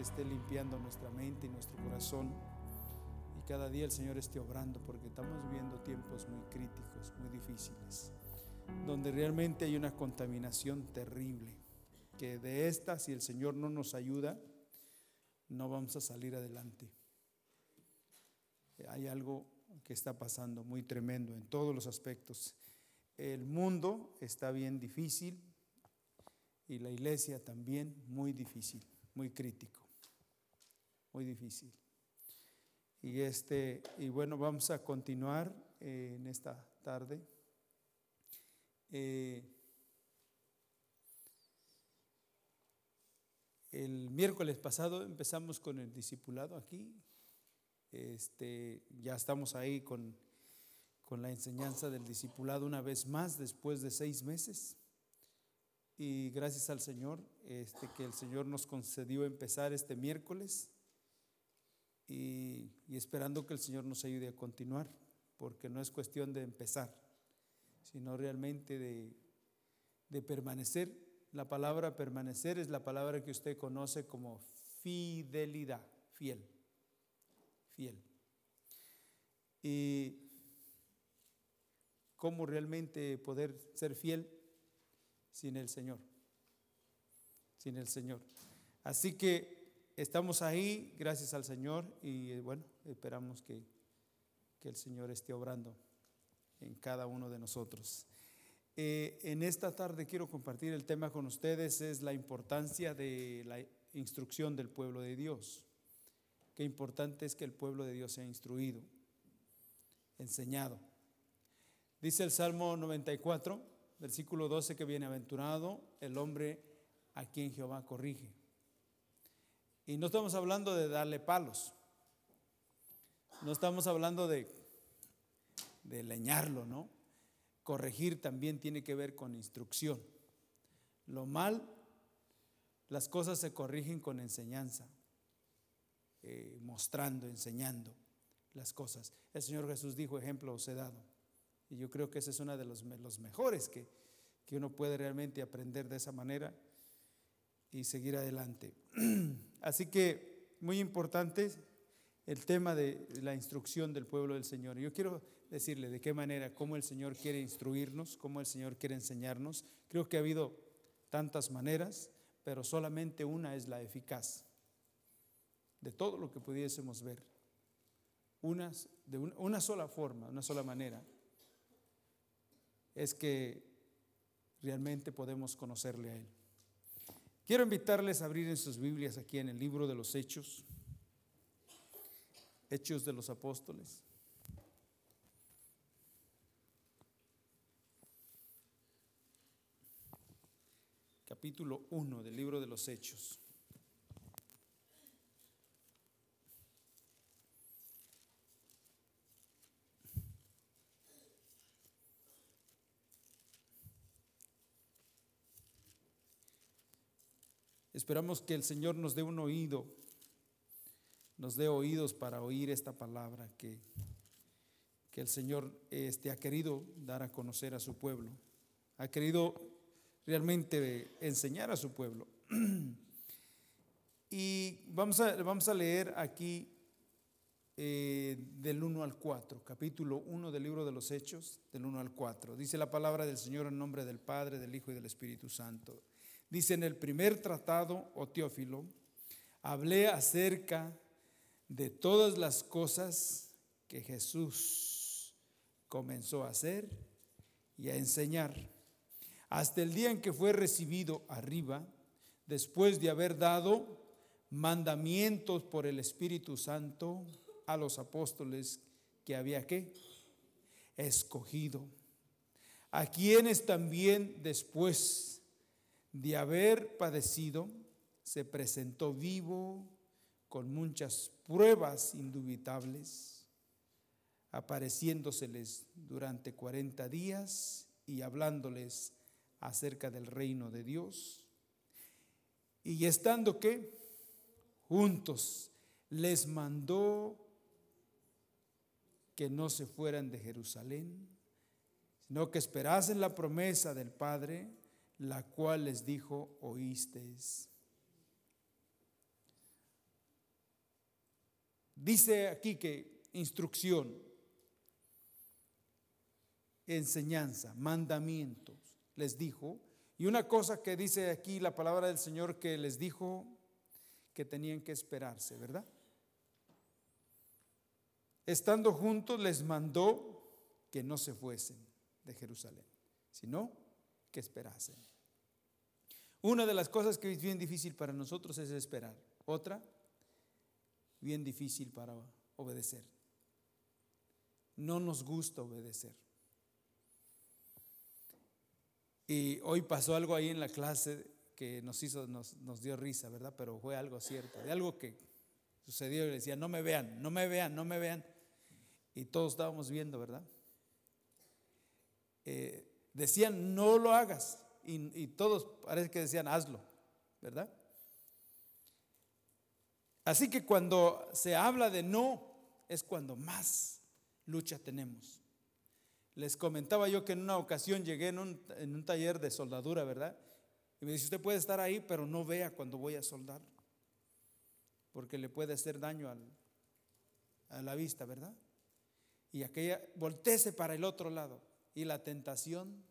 esté limpiando nuestra mente y nuestro corazón y cada día el Señor esté obrando porque estamos viviendo tiempos muy críticos, muy difíciles, donde realmente hay una contaminación terrible, que de esta, si el Señor no nos ayuda, no vamos a salir adelante. Hay algo que está pasando muy tremendo en todos los aspectos. El mundo está bien difícil y la iglesia también muy difícil, muy crítico, muy difícil. Y este y bueno, vamos a continuar eh, en esta tarde. Eh, el miércoles pasado empezamos con el discipulado aquí. Este, ya estamos ahí con, con la enseñanza del discipulado una vez más después de seis meses. Y gracias al Señor, este, que el Señor nos concedió empezar este miércoles y, esperando que el Señor nos ayude a continuar, porque no es cuestión de empezar, sino realmente de, de permanecer. La palabra permanecer es la palabra que usted conoce como fidelidad, fiel fiel. Y cómo realmente poder ser fiel sin el Señor. Sin el Señor. Así que estamos ahí, gracias al Señor, y eh, bueno, esperamos que, que el Señor esté obrando en cada uno de nosotros. Eh, en esta tarde quiero compartir el tema con ustedes, es la importancia de la instrucción del pueblo de Dios. Qué importante es que el pueblo de Dios sea instruido, enseñado. Dice el Salmo 94, versículo 12, que bienaventurado el hombre a quien Jehová corrige. Y no estamos hablando de darle palos, no estamos hablando de, leñarlo, ¿no? Corregir también tiene que ver con instrucción. Lo mal, las cosas se corrigen con enseñanza. Eh, mostrando, enseñando las cosas. El Señor Jesús dijo, ejemplo os he dado. Y yo creo que ese es uno de los, mejores que uno puede realmente aprender de esa manera y seguir adelante. Así que muy importante el tema de la instrucción del pueblo del Señor. Yo quiero decirle de qué manera, cómo el Señor quiere instruirnos, cómo el Señor quiere enseñarnos. Creo que ha habido tantas maneras, pero solamente una es la eficaz de todo lo que pudiésemos ver. Unas, de una sola forma, una sola manera, es que realmente podemos conocerle a Él. Quiero invitarles a abrir en sus Biblias aquí en el libro de los Hechos, Hechos de los Apóstoles. Capítulo 1 del libro de los Hechos. Esperamos que el Señor nos dé un oído, nos dé oídos para oír esta palabra que, que el Señor este, ha querido dar a conocer a su pueblo, ha querido realmente enseñar a su pueblo. Y vamos a, vamos a leer aquí eh, del 1 al 4, capítulo 1 del libro de los Hechos, del 1 al 4. Dice la palabra del Señor en nombre del Padre, del Hijo y del Espíritu Santo. Dice en el primer tratado, o Teófilo, hablé acerca de todas las cosas que Jesús comenzó a hacer y a enseñar, hasta el día en que fue recibido arriba, después de haber dado mandamientos por el Espíritu Santo a los apóstoles que había que escogido, a quienes también después de haber padecido, se presentó vivo con muchas pruebas indubitables, apareciéndoseles durante 40 días y hablándoles acerca del reino de Dios. Y estando que juntos les mandó que no se fueran de Jerusalén, sino que esperasen la promesa del Padre la cual les dijo, oísteis. Dice aquí que instrucción, enseñanza, mandamientos, les dijo. Y una cosa que dice aquí la palabra del Señor que les dijo que tenían que esperarse, ¿verdad? Estando juntos les mandó que no se fuesen de Jerusalén, sino que esperasen. Una de las cosas que es bien difícil para nosotros es esperar. Otra, bien difícil para obedecer. No nos gusta obedecer. Y hoy pasó algo ahí en la clase que nos hizo, nos, nos dio risa, ¿verdad? Pero fue algo cierto, de algo que sucedió y le decía, no me vean, no me vean, no me vean. Y todos estábamos viendo, ¿verdad? Eh, decían, no lo hagas. Y, todos parece que decían, hazlo, ¿verdad? Así que cuando se habla de no, es cuando más lucha tenemos. Les comentaba yo que en una ocasión llegué en un, taller de soldadura, ¿verdad? Y me dice, usted puede estar ahí, pero no vea cuando voy a soldar, porque le puede hacer daño a la vista, ¿verdad? Y aquella, volteese para el otro lado. Y la tentación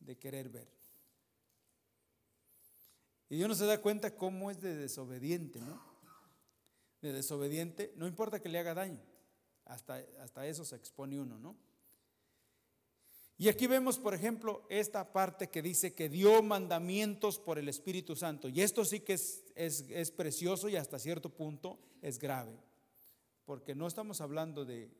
de querer ver. Y uno se da cuenta cómo es de desobediente, ¿no? De desobediente, no importa que le haga daño, hasta, hasta eso se expone uno, ¿no? Y aquí vemos, por ejemplo, esta parte que dice que dio mandamientos por el Espíritu Santo. Y esto sí que es, es, es precioso y hasta cierto punto es grave. Porque no estamos hablando de,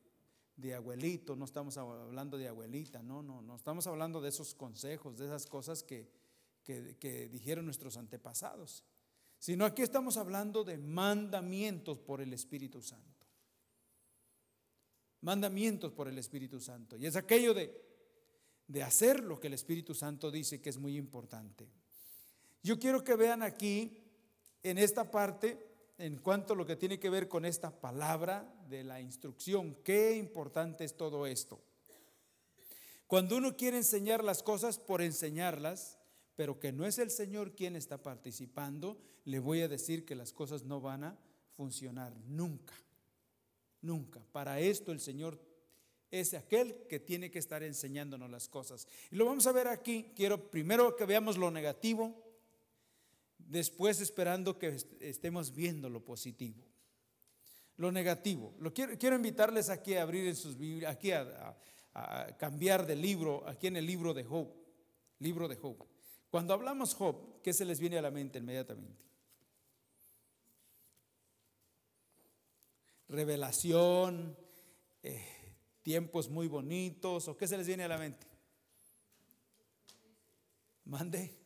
de abuelito, no estamos hablando de abuelita, no, no, no estamos hablando de esos consejos, de esas cosas que, que, dijeron nuestros antepasados, sino aquí estamos hablando de mandamientos por el Espíritu Santo. Mandamientos por el Espíritu Santo. Y es aquello de, de hacer lo que el Espíritu Santo dice que es muy importante. Yo quiero que vean aquí, en esta parte, en cuanto a lo que tiene que ver con esta palabra de la instrucción. Qué importante es todo esto. Cuando uno quiere enseñar las cosas por enseñarlas, pero que no es el Señor quien está participando, le voy a decir que las cosas no van a funcionar nunca. Nunca. Para esto el Señor es aquel que tiene que estar enseñándonos las cosas. Y lo vamos a ver aquí. Quiero primero que veamos lo negativo después esperando que estemos viendo lo positivo. Lo negativo. Lo quiero, invitarles aquí a abrir en sus Biblias, aquí a, cambiar de libro, aquí en el libro de Job. Libro de Job. Cuando hablamos Job, ¿qué se les viene a la mente inmediatamente? Revelación, eh, tiempos muy bonitos, ¿o qué se les viene a la mente? Mande.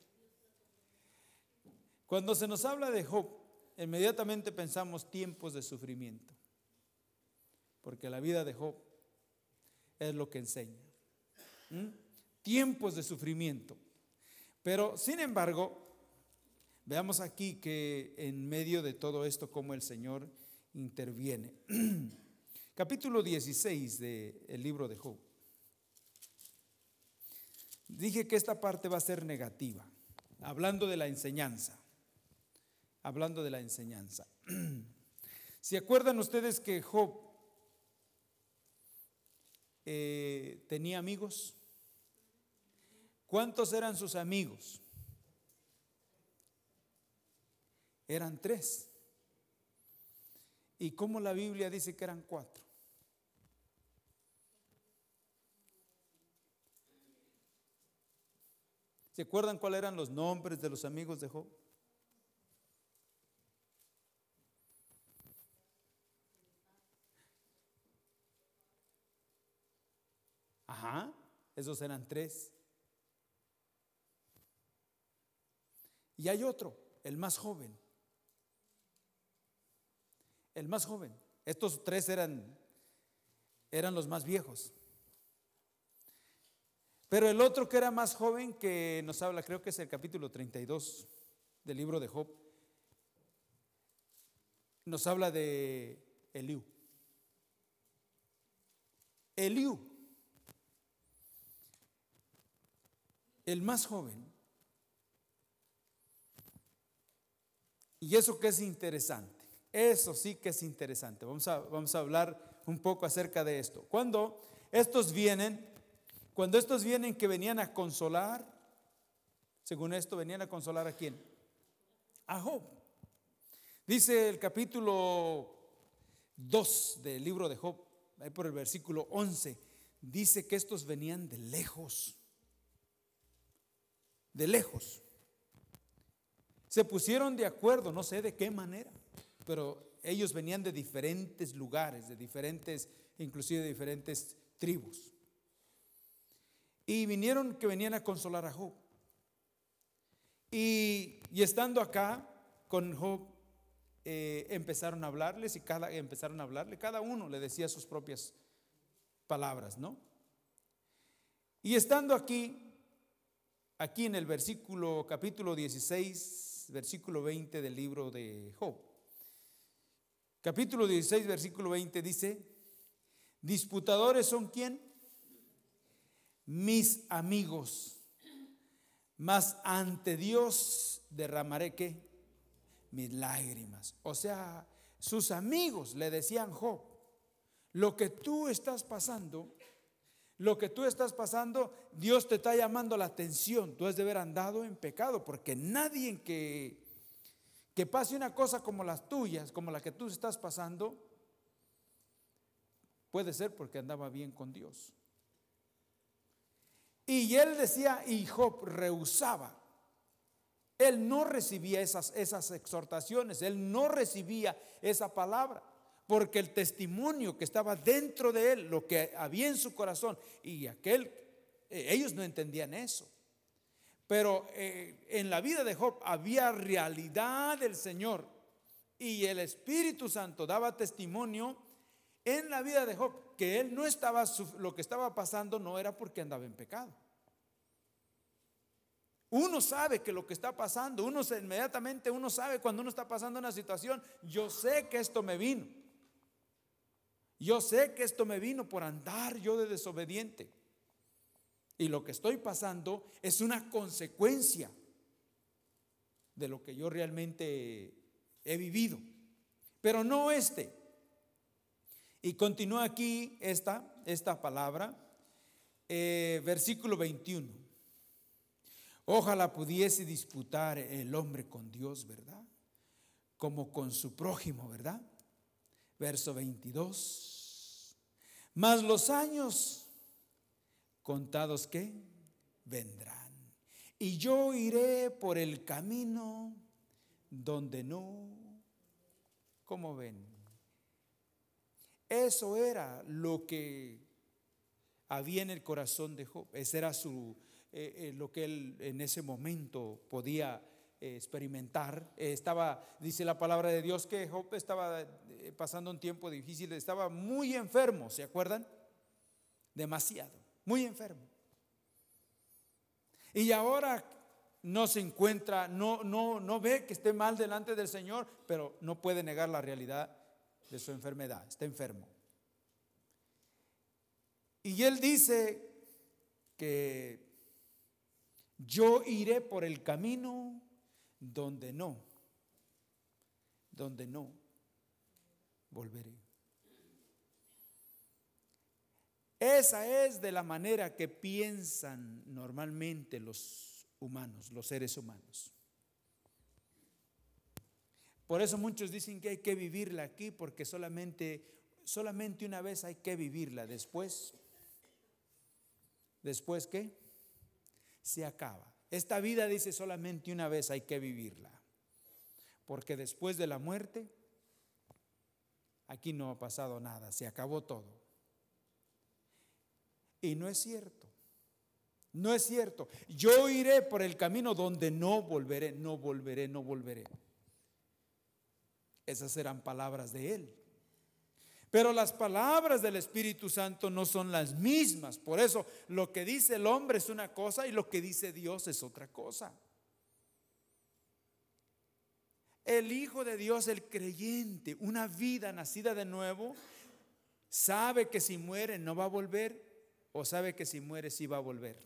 Cuando se nos habla de Job, inmediatamente pensamos tiempos de sufrimiento, porque la vida de Job es lo que enseña. Tiempos de sufrimiento. Pero, sin embargo, veamos aquí que en medio de todo esto, cómo el Señor interviene. Capítulo 16 del libro de Job. Dije que esta parte va a ser negativa, hablando de la enseñanza hablando de la enseñanza. ¿Se acuerdan ustedes que Job eh, tenía amigos? ¿Cuántos eran sus amigos? Eran tres. ¿Y cómo la Biblia dice que eran cuatro? ¿Se acuerdan cuáles eran los nombres de los amigos de Job? Ajá, esos eran tres. Y hay otro, el más joven. El más joven. Estos tres eran, eran los más viejos. Pero el otro que era más joven, que nos habla, creo que es el capítulo 32 del libro de Job, nos habla de Eliú. Eliú el más joven. Y eso que es interesante. Eso sí que es interesante. Vamos a, vamos a hablar un poco acerca de esto. Cuando estos vienen, cuando estos vienen que venían a consolar, según esto, venían a consolar a quién? A Job. Dice el capítulo 2 del libro de Job, ahí por el versículo 11, dice que estos venían de lejos, de lejos. Se pusieron de acuerdo, no sé de qué manera, pero ellos venían de diferentes lugares, de diferentes, inclusive de diferentes tribus. Y vinieron que venían a consolar a Job. Y, y estando acá con Job, eh, empezaron a hablarles y cada, empezaron a hablarle, cada uno le decía sus propias palabras, ¿no? Y estando aquí, aquí en el versículo, capítulo 16, versículo 20 del libro de Job, capítulo 16, versículo 20 dice, disputadores son quién? Mis amigos, mas ante Dios derramaré qué? mis lágrimas. O sea, sus amigos le decían, Job, lo que tú estás pasando, lo que tú estás pasando, Dios te está llamando la atención. Tú has de haber andado en pecado, porque nadie que, que pase una cosa como las tuyas, como la que tú estás pasando, puede ser porque andaba bien con Dios. Y él decía, y Job rehusaba él no recibía esas, esas exhortaciones, él no recibía esa palabra, porque el testimonio que estaba dentro de él, lo que había en su corazón, y aquel, eh, ellos no entendían eso. Pero eh, en la vida de Job había realidad del Señor y el Espíritu Santo daba testimonio en la vida de Job que él no estaba, lo que estaba pasando no era porque andaba en pecado. Uno sabe que lo que está pasando, uno inmediatamente uno sabe cuando uno está pasando una situación, yo sé que esto me vino. Yo sé que esto me vino por andar yo de desobediente. Y lo que estoy pasando es una consecuencia de lo que yo realmente he vivido. Pero no este. Y continúa aquí esta, esta palabra, eh, versículo 21. Ojalá pudiese disputar el hombre con Dios, ¿verdad? Como con su prójimo, ¿verdad? Verso 22. Mas los años contados que vendrán. Y yo iré por el camino donde no, como ven. Eso era lo que había en el corazón de Job. Ese era su, eh, eh, lo que él en ese momento podía eh, experimentar. estaba, dice la palabra de Dios, que Job estaba pasando un tiempo difícil, estaba muy enfermo, ¿se acuerdan? Demasiado, muy enfermo. Y ahora no se encuentra, no, no, no ve que esté mal delante del Señor, pero no puede negar la realidad de su enfermedad, está enfermo. Y él dice que yo iré por el camino donde no, donde no volveré. Esa es de la manera que piensan normalmente los humanos, los seres humanos. Por eso muchos dicen que hay que vivirla aquí porque solamente solamente una vez hay que vivirla, después después qué? se acaba. Esta vida dice solamente una vez hay que vivirla. Porque después de la muerte, aquí no ha pasado nada, se acabó todo. Y no es cierto. No es cierto. Yo iré por el camino donde no volveré, no volveré, no volveré. Esas eran palabras de él. Pero las palabras del Espíritu Santo no son las mismas. Por eso lo que dice el hombre es una cosa y lo que dice Dios es otra cosa. El Hijo de Dios, el creyente, una vida nacida de nuevo, sabe que si muere no va a volver o sabe que si muere sí va a volver.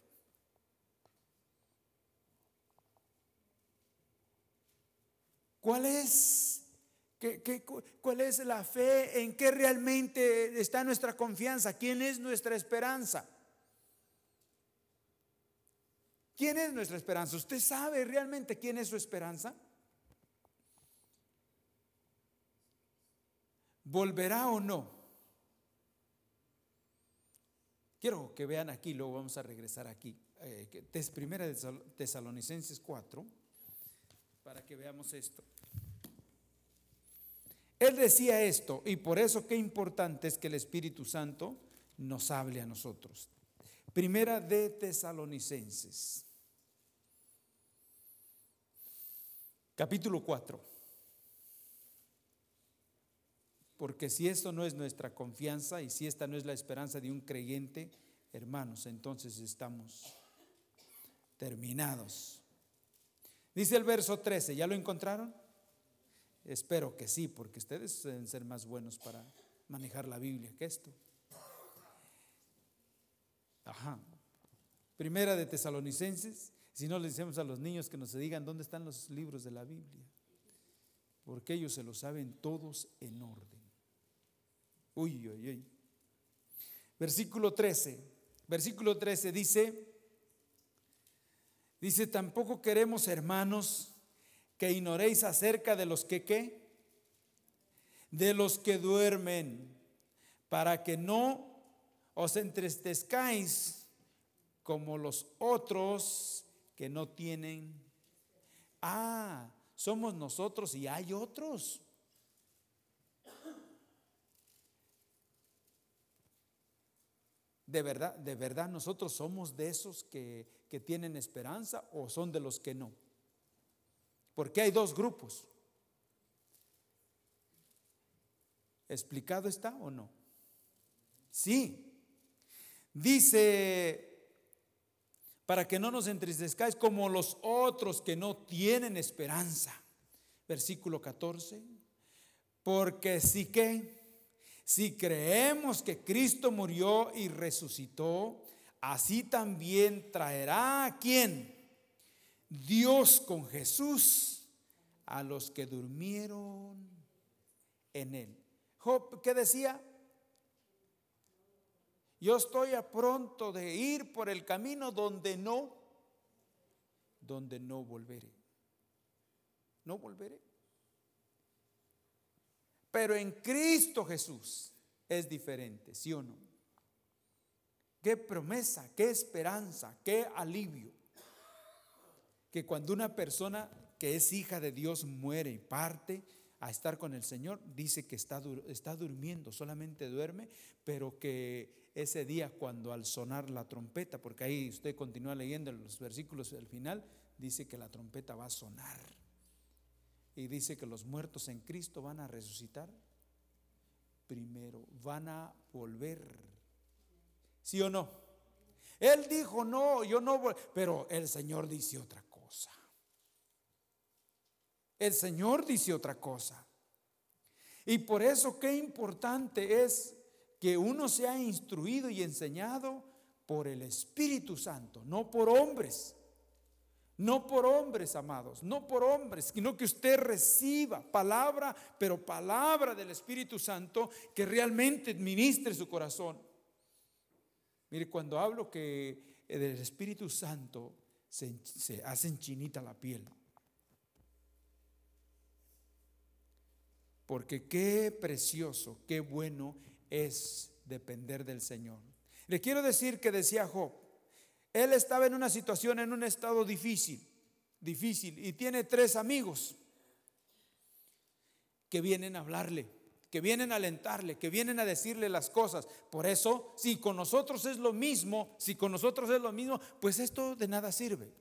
¿Cuál es cuál es la fe? ¿En qué realmente está nuestra confianza? ¿Quién es nuestra esperanza? ¿Quién es nuestra esperanza? ¿Usted sabe realmente quién es su esperanza? ¿Volverá o no? Quiero que vean aquí, luego vamos a regresar aquí. Eh, primera de Tesalonicenses 4, para que veamos esto. Él decía esto, y por eso qué importante es que el Espíritu Santo nos hable a nosotros. Primera de Tesalonicenses, capítulo 4. Porque si esto no es nuestra confianza y si esta no es la esperanza de un creyente, hermanos, entonces estamos terminados. Dice el verso 13, ¿ya lo encontraron? Espero que sí, porque ustedes deben ser más buenos para manejar la Biblia que esto. Ajá. Primera de Tesalonicenses, si no le decimos a los niños que nos digan dónde están los libros de la Biblia, porque ellos se lo saben todos en orden. Uy, uy, uy. Versículo 13. Versículo 13 dice, dice, tampoco queremos, hermanos, que ignoréis acerca de los que qué, de los que duermen, para que no os entristezcáis como los otros que no tienen. Ah, somos nosotros y hay otros. ¿De verdad, de verdad nosotros somos de esos que, que tienen esperanza o son de los que no? Porque hay dos grupos. ¿Explicado está o no? Sí. Dice, para que no nos entristezcáis como los otros que no tienen esperanza. Versículo 14. Porque sí que si creemos que Cristo murió y resucitó, así también traerá a quién? Dios con Jesús a los que durmieron en él. Job, ¿qué decía? Yo estoy a pronto de ir por el camino donde no, donde no volveré. No volveré. Pero en Cristo Jesús es diferente, ¿sí o no? Qué promesa, qué esperanza, qué alivio. Que cuando una persona que es hija de Dios muere y parte a estar con el Señor, dice que está, está durmiendo, solamente duerme, pero que ese día cuando al sonar la trompeta, porque ahí usted continúa leyendo los versículos del final, dice que la trompeta va a sonar y dice que los muertos en Cristo van a resucitar primero, van a volver. ¿Sí o no? Él dijo, no, yo no voy, pero el Señor dice otra cosa. El Señor dice otra cosa. Y por eso qué importante es que uno sea instruido y enseñado por el Espíritu Santo, no por hombres. No por hombres, amados, no por hombres, sino que usted reciba palabra, pero palabra del Espíritu Santo que realmente administre su corazón. Mire, cuando hablo que del Espíritu Santo se, se hace enchinita la piel. Porque qué precioso, qué bueno es depender del Señor. Le quiero decir que decía Job, él estaba en una situación, en un estado difícil, difícil, y tiene tres amigos que vienen a hablarle, que vienen a alentarle, que vienen a decirle las cosas. Por eso, si con nosotros es lo mismo, si con nosotros es lo mismo, pues esto de nada sirve.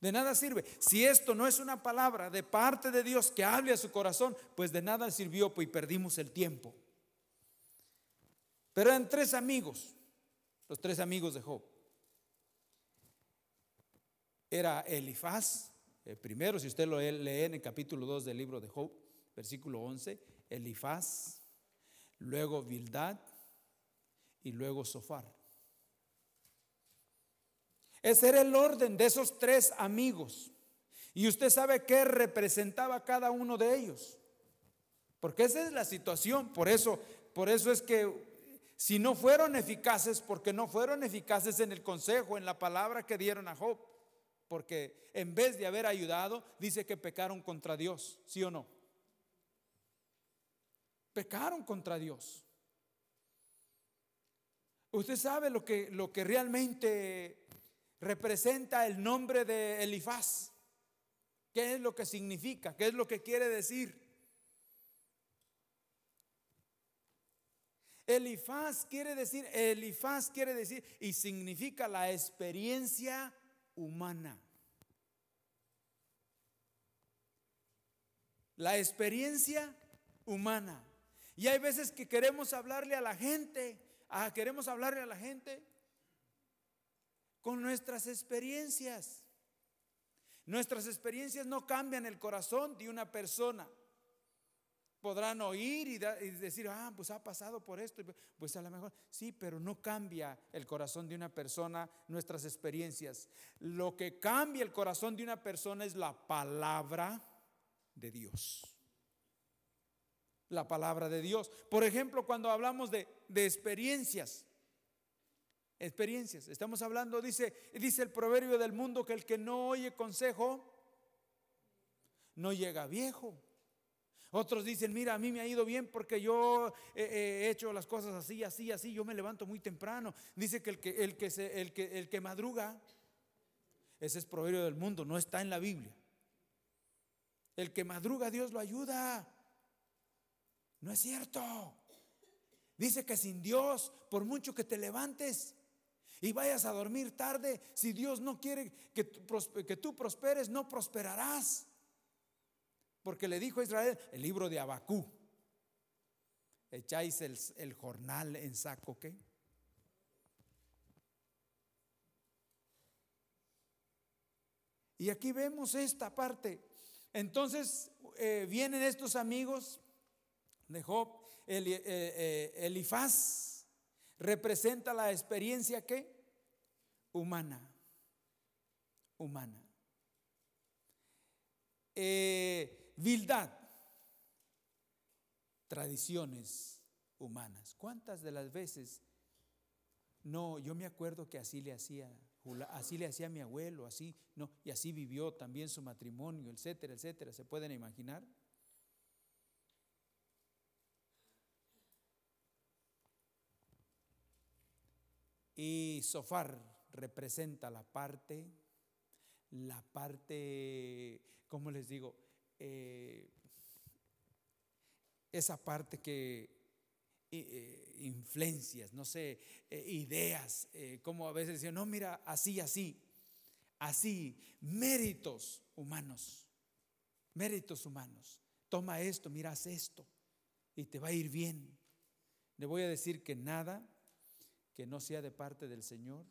De nada sirve. Si esto no es una palabra de parte de Dios que hable a su corazón, pues de nada sirvió pues, y perdimos el tiempo. Pero eran tres amigos, los tres amigos de Job era Elifaz, el primero, si usted lo lee en el capítulo 2 del libro de Job, versículo 11, Elifaz, luego Bildad y luego Sofar. Ese era el orden de esos tres amigos. Y usted sabe qué representaba cada uno de ellos. Porque esa es la situación, por eso, por eso es que si no fueron eficaces, porque no fueron eficaces en el consejo, en la palabra que dieron a Job, porque en vez de haber ayudado, dice que pecaron contra Dios, ¿sí o no? Pecaron contra Dios. Usted sabe lo que, lo que realmente representa el nombre de Elifaz. ¿Qué es lo que significa? ¿Qué es lo que quiere decir? Elifaz quiere decir, Elifaz quiere decir y significa la experiencia humana. La experiencia humana. Y hay veces que queremos hablarle a la gente, ah, queremos hablarle a la gente con nuestras experiencias. Nuestras experiencias no cambian el corazón de una persona podrán oír y, decir, ah, pues ha pasado por esto. Pues a lo mejor, sí, pero no cambia el corazón de una persona nuestras experiencias. Lo que cambia el corazón de una persona es la palabra de Dios. La palabra de Dios. Por ejemplo, cuando hablamos de, de experiencias, experiencias, estamos hablando, dice, dice el proverbio del mundo que el que no oye consejo, no llega viejo. Otros dicen, mira, a mí me ha ido bien porque yo he hecho las cosas así, así, así, yo me levanto muy temprano. Dice que el que, el que, el que, el que madruga, ese es proverbio del mundo, no está en la Biblia. El que madruga, Dios lo ayuda. No es cierto. Dice que sin Dios, por mucho que te levantes y vayas a dormir tarde, si Dios no quiere que, que tú prosperes, no prosperarás. Porque le dijo a Israel, el libro de Abacú, echáis el, jornal en saco, ¿qué? Y aquí vemos esta parte. Entonces eh, vienen estos amigos de Job, el, eh, eh, Elifaz representa la experiencia que humana, humana. Eh, Vildad, tradiciones humanas. ¿Cuántas de las veces? No, yo me acuerdo que así le hacía, así le hacía mi abuelo, así, no, y así vivió también su matrimonio, etcétera, etcétera. ¿Se pueden imaginar? Y Sofar representa la parte, la parte, ¿cómo les digo? Eh, esa parte que eh, influencias, no sé, eh, ideas, como a veces decían, no, mira, así, así, así, méritos humanos, méritos humanos. Toma esto, miras esto y te va a ir bien. Le voy a decir que nada que no sea de parte del Señor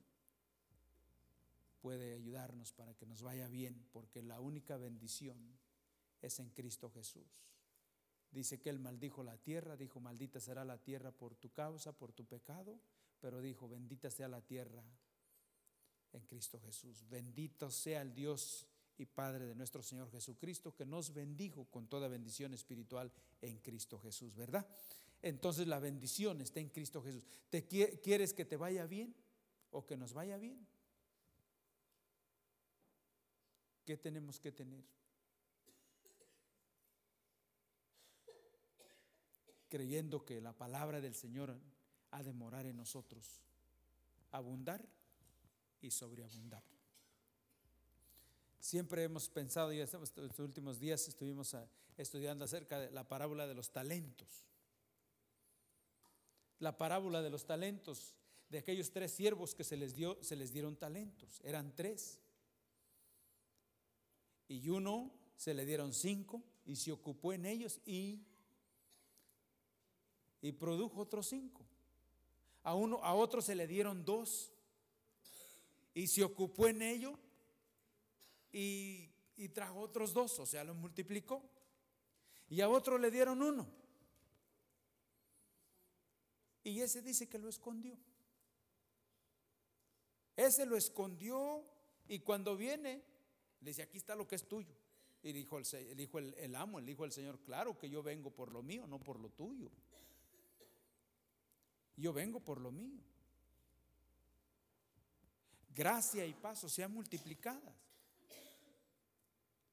puede ayudarnos para que nos vaya bien, porque la única bendición es en Cristo Jesús. Dice que Él maldijo la tierra, dijo, maldita será la tierra por tu causa, por tu pecado, pero dijo, bendita sea la tierra en Cristo Jesús. Bendito sea el Dios y Padre de nuestro Señor Jesucristo, que nos bendijo con toda bendición espiritual en Cristo Jesús, ¿verdad? Entonces la bendición está en Cristo Jesús. ¿Te quieres que te vaya bien o que nos vaya bien? ¿Qué tenemos que tener? Creyendo que la palabra del Señor ha de morar en nosotros, abundar y sobreabundar. Siempre hemos pensado, y estos últimos días estuvimos ah, estudiando acerca de la parábola de los talentos. La parábola de los talentos, de aquellos tres siervos que se les, dio, se les dieron talentos, eran tres. Y uno se le dieron cinco y se ocupó en ellos y y produjo otros cinco. A uno, a otro se le dieron dos y se ocupó en ello y, y trajo otros dos, o sea, lo multiplicó. Y a otro le dieron uno. Y ese dice que lo escondió. Ese lo escondió y cuando viene, le dice, aquí está lo que es tuyo. Y dijo el, el, el amo, el hijo del Señor, claro que yo vengo por lo mío, no por lo tuyo. Yo vengo por lo mío. Gracia y paso sean multiplicadas.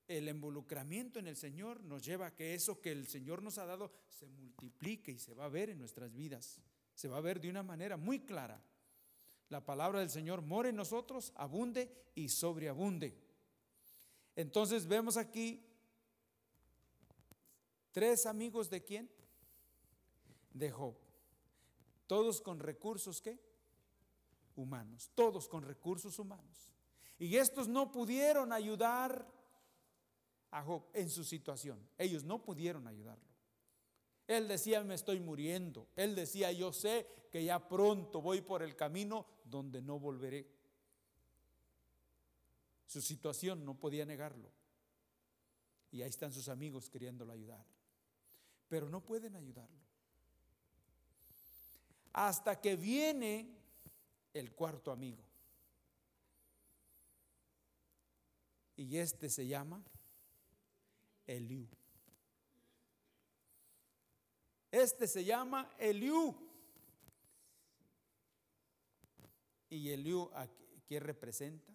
El involucramiento en el Señor nos lleva a que eso que el Señor nos ha dado se multiplique y se va a ver en nuestras vidas. Se va a ver de una manera muy clara. La palabra del Señor mora en nosotros, abunde y sobreabunde. Entonces vemos aquí tres amigos de quién? De Job. Todos con recursos ¿qué? Humanos, todos con recursos humanos. Y estos no pudieron ayudar a Job en su situación. Ellos no pudieron ayudarlo. Él decía, me estoy muriendo. Él decía, yo sé que ya pronto voy por el camino donde no volveré. Su situación no podía negarlo. Y ahí están sus amigos queriéndolo ayudar. Pero no pueden ayudarlo. Hasta que viene el cuarto amigo. Y este se llama Eliú. Este se llama Eliú. ¿Y Eliú a qué representa?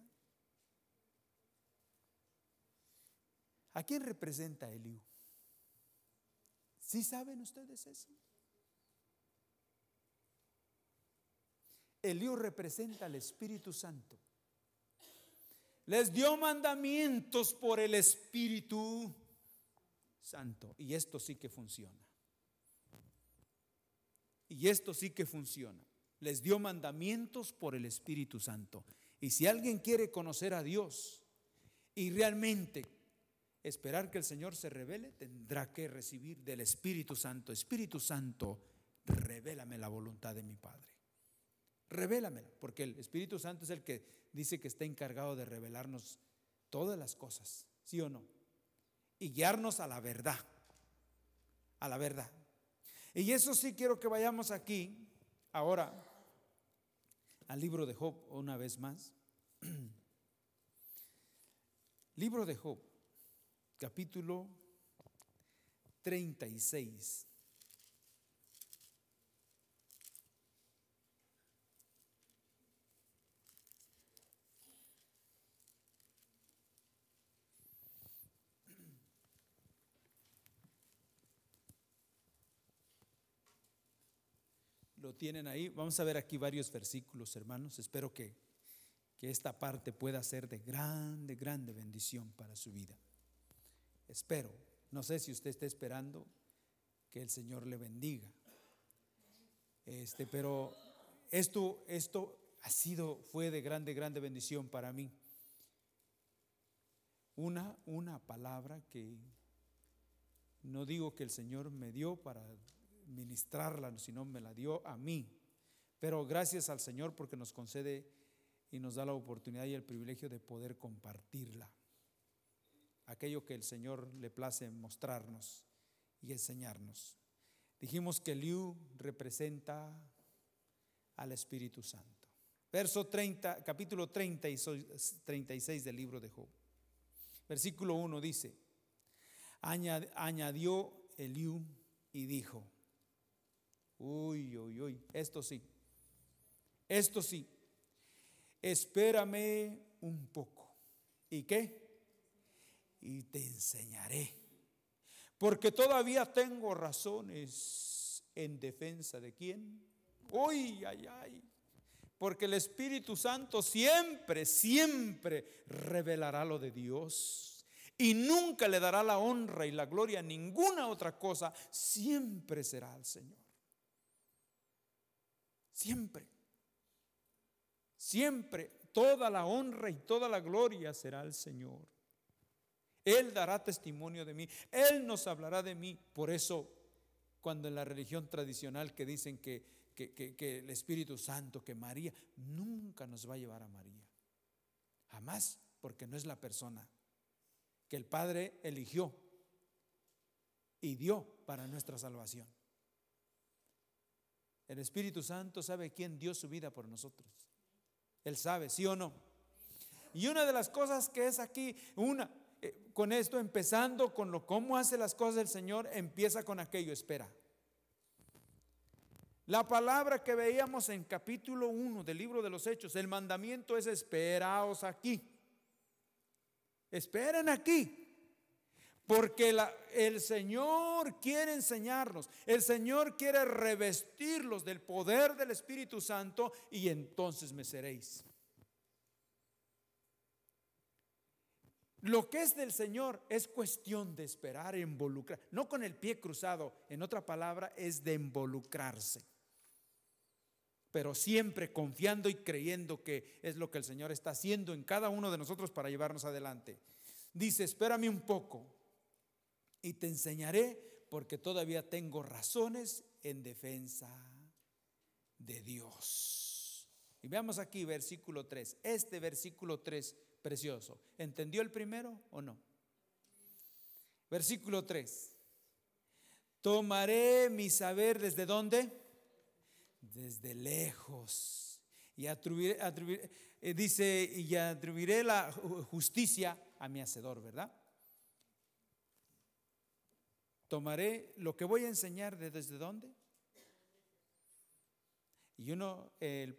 ¿A quién representa Eliú? ¿Sí saben ustedes eso? Eliú representa al Espíritu Santo. Les dio mandamientos por el Espíritu Santo. Y esto sí que funciona. Y esto sí que funciona. Les dio mandamientos por el Espíritu Santo. Y si alguien quiere conocer a Dios y realmente esperar que el Señor se revele, tendrá que recibir del Espíritu Santo. Espíritu Santo, revélame la voluntad de mi Padre. Revélamela, porque el Espíritu Santo es el que dice que está encargado de revelarnos todas las cosas, ¿sí o no? Y guiarnos a la verdad, a la verdad. Y eso sí quiero que vayamos aquí, ahora, al libro de Job, una vez más. libro de Job, capítulo 36. Lo tienen ahí. Vamos a ver aquí varios versículos, hermanos. Espero que, que esta parte pueda ser de grande, grande bendición para su vida. Espero. No sé si usted está esperando que el Señor le bendiga. Este, pero esto, esto ha sido, fue de grande, grande bendición para mí. Una, una palabra que no digo que el Señor me dio para ministrarla, sino me la dio a mí. Pero gracias al Señor porque nos concede y nos da la oportunidad y el privilegio de poder compartirla. Aquello que el Señor le place mostrarnos y enseñarnos. Dijimos que Liu representa al Espíritu Santo. Verso 30, capítulo 36 del libro de Job. Versículo 1 dice, añadió Eliú y dijo, Uy, uy, uy, esto sí. Esto sí. Espérame un poco. ¿Y qué? Y te enseñaré. Porque todavía tengo razones en defensa de quién. Uy, ay, ay. Porque el Espíritu Santo siempre, siempre revelará lo de Dios. Y nunca le dará la honra y la gloria a ninguna otra cosa. Siempre será al Señor. Siempre. Siempre toda la honra y toda la gloria será al Señor. Él dará testimonio de mí. Él nos hablará de mí. Por eso, cuando en la religión tradicional que dicen que, que, el Espíritu Santo, que María, nunca nos va a llevar a María. Jamás, porque no es la persona que el Padre eligió y dio para nuestra salvación. El Espíritu Santo sabe quién dio su vida por nosotros. Él sabe, sí o no. Y una de las cosas que es aquí, una, eh, con esto, empezando con lo cómo hace las cosas el Señor, empieza con aquello, espera. La palabra que veíamos en capítulo 1 del libro de los Hechos, el mandamiento es esperaos aquí. Esperen aquí. Porque el Señor quiere enseñarnos, el Señor quiere revestirlos del poder del Espíritu Santo y entonces me seréis. Lo que es del Señor es cuestión de esperar, involucrar, no con el pie cruzado, en otra palabra, es de involucrarse. Pero siempre confiando y creyendo que es lo que el Señor está haciendo en cada uno de nosotros para llevarnos adelante. Dice, espérame un poco y te enseñaré porque todavía tengo razones en defensa de Dios. Y veamos aquí versículo 3. Este versículo 3 precioso. ¿Entendió el primero o no? Versículo 3. Tomaré mi saber desde dónde? Desde lejos. Y atribuiré, eh, dice, y atribuiré la justicia a mi hacedor, ¿verdad? Tomaré lo que voy a enseñar de desde dónde. Y uno, el,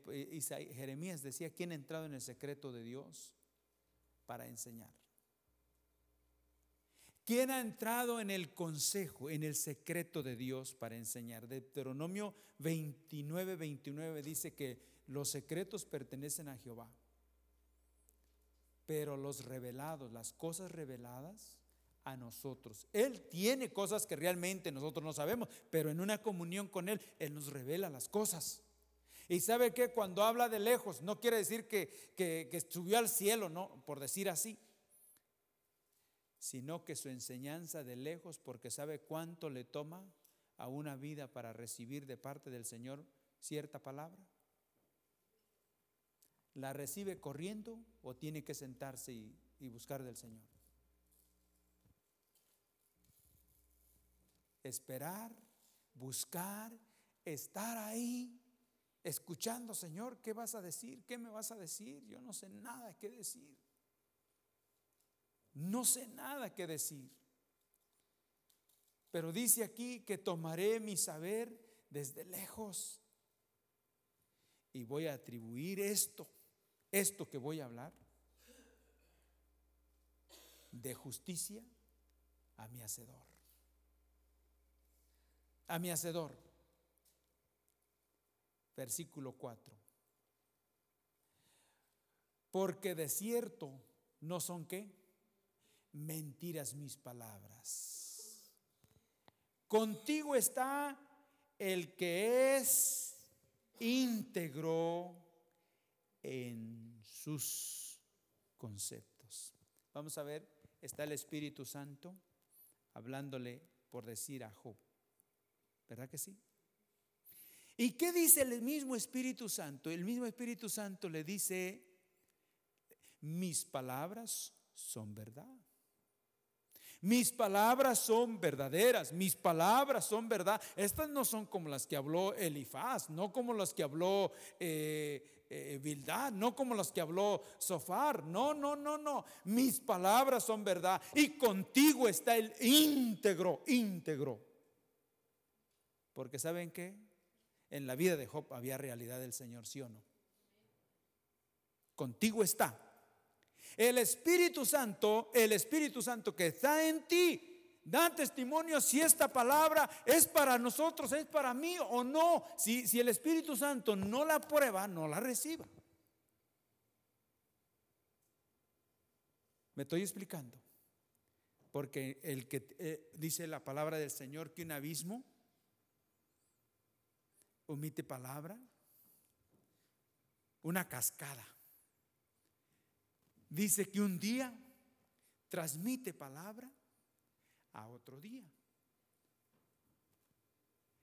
Jeremías decía, ¿quién ha entrado en el secreto de Dios? para enseñar. ¿Quién ha entrado en el consejo, en el secreto de Dios para enseñar? Deuteronomio 29, 29 dice que los secretos pertenecen a Jehová, pero los revelados, las cosas reveladas, a nosotros. Él tiene cosas que realmente nosotros no sabemos, pero en una comunión con Él, Él nos revela las cosas. Y sabe que cuando habla de lejos, no quiere decir que, que, subió al cielo, no, por decir así, sino que su enseñanza de lejos, porque sabe cuánto le toma a una vida para recibir de parte del Señor cierta palabra. ¿La recibe corriendo o tiene que sentarse y, y buscar del Señor? Esperar, buscar, estar ahí escuchando, Señor, ¿qué vas a decir? ¿Qué me vas a decir? Yo no sé nada que decir. No sé nada que decir. Pero dice aquí que tomaré mi saber desde lejos y voy a atribuir esto, esto que voy a hablar, de justicia a mi hacedor. A mi hacedor versículo 4. Porque de cierto no son qué? Mentiras mis palabras. Contigo está el que es íntegro en sus conceptos. Vamos a ver, está el Espíritu Santo hablándole por decir a Job. ¿Verdad que sí? ¿Y qué dice el mismo Espíritu Santo? El mismo Espíritu Santo le dice, mis palabras son verdad. Mis palabras son verdaderas, mis palabras son verdad. Estas no son como las que habló Elifaz, no como las que habló eh, eh, no como las que habló Sofar. No, no, no, no. Mis palabras son verdad y contigo está el íntegro, íntegro. Porque ¿saben qué? en la vida de Job había realidad del Señor, ¿sí o no? Contigo está. El Espíritu Santo, el Espíritu Santo que está en ti, da testimonio si esta palabra es para nosotros, es para mí o no. Si, el Espíritu Santo no la prueba, no la reciba. Me estoy explicando. Porque el que eh, dice la palabra del Señor que un abismo omite palabra, una cascada. Dice que un día transmite palabra a otro día.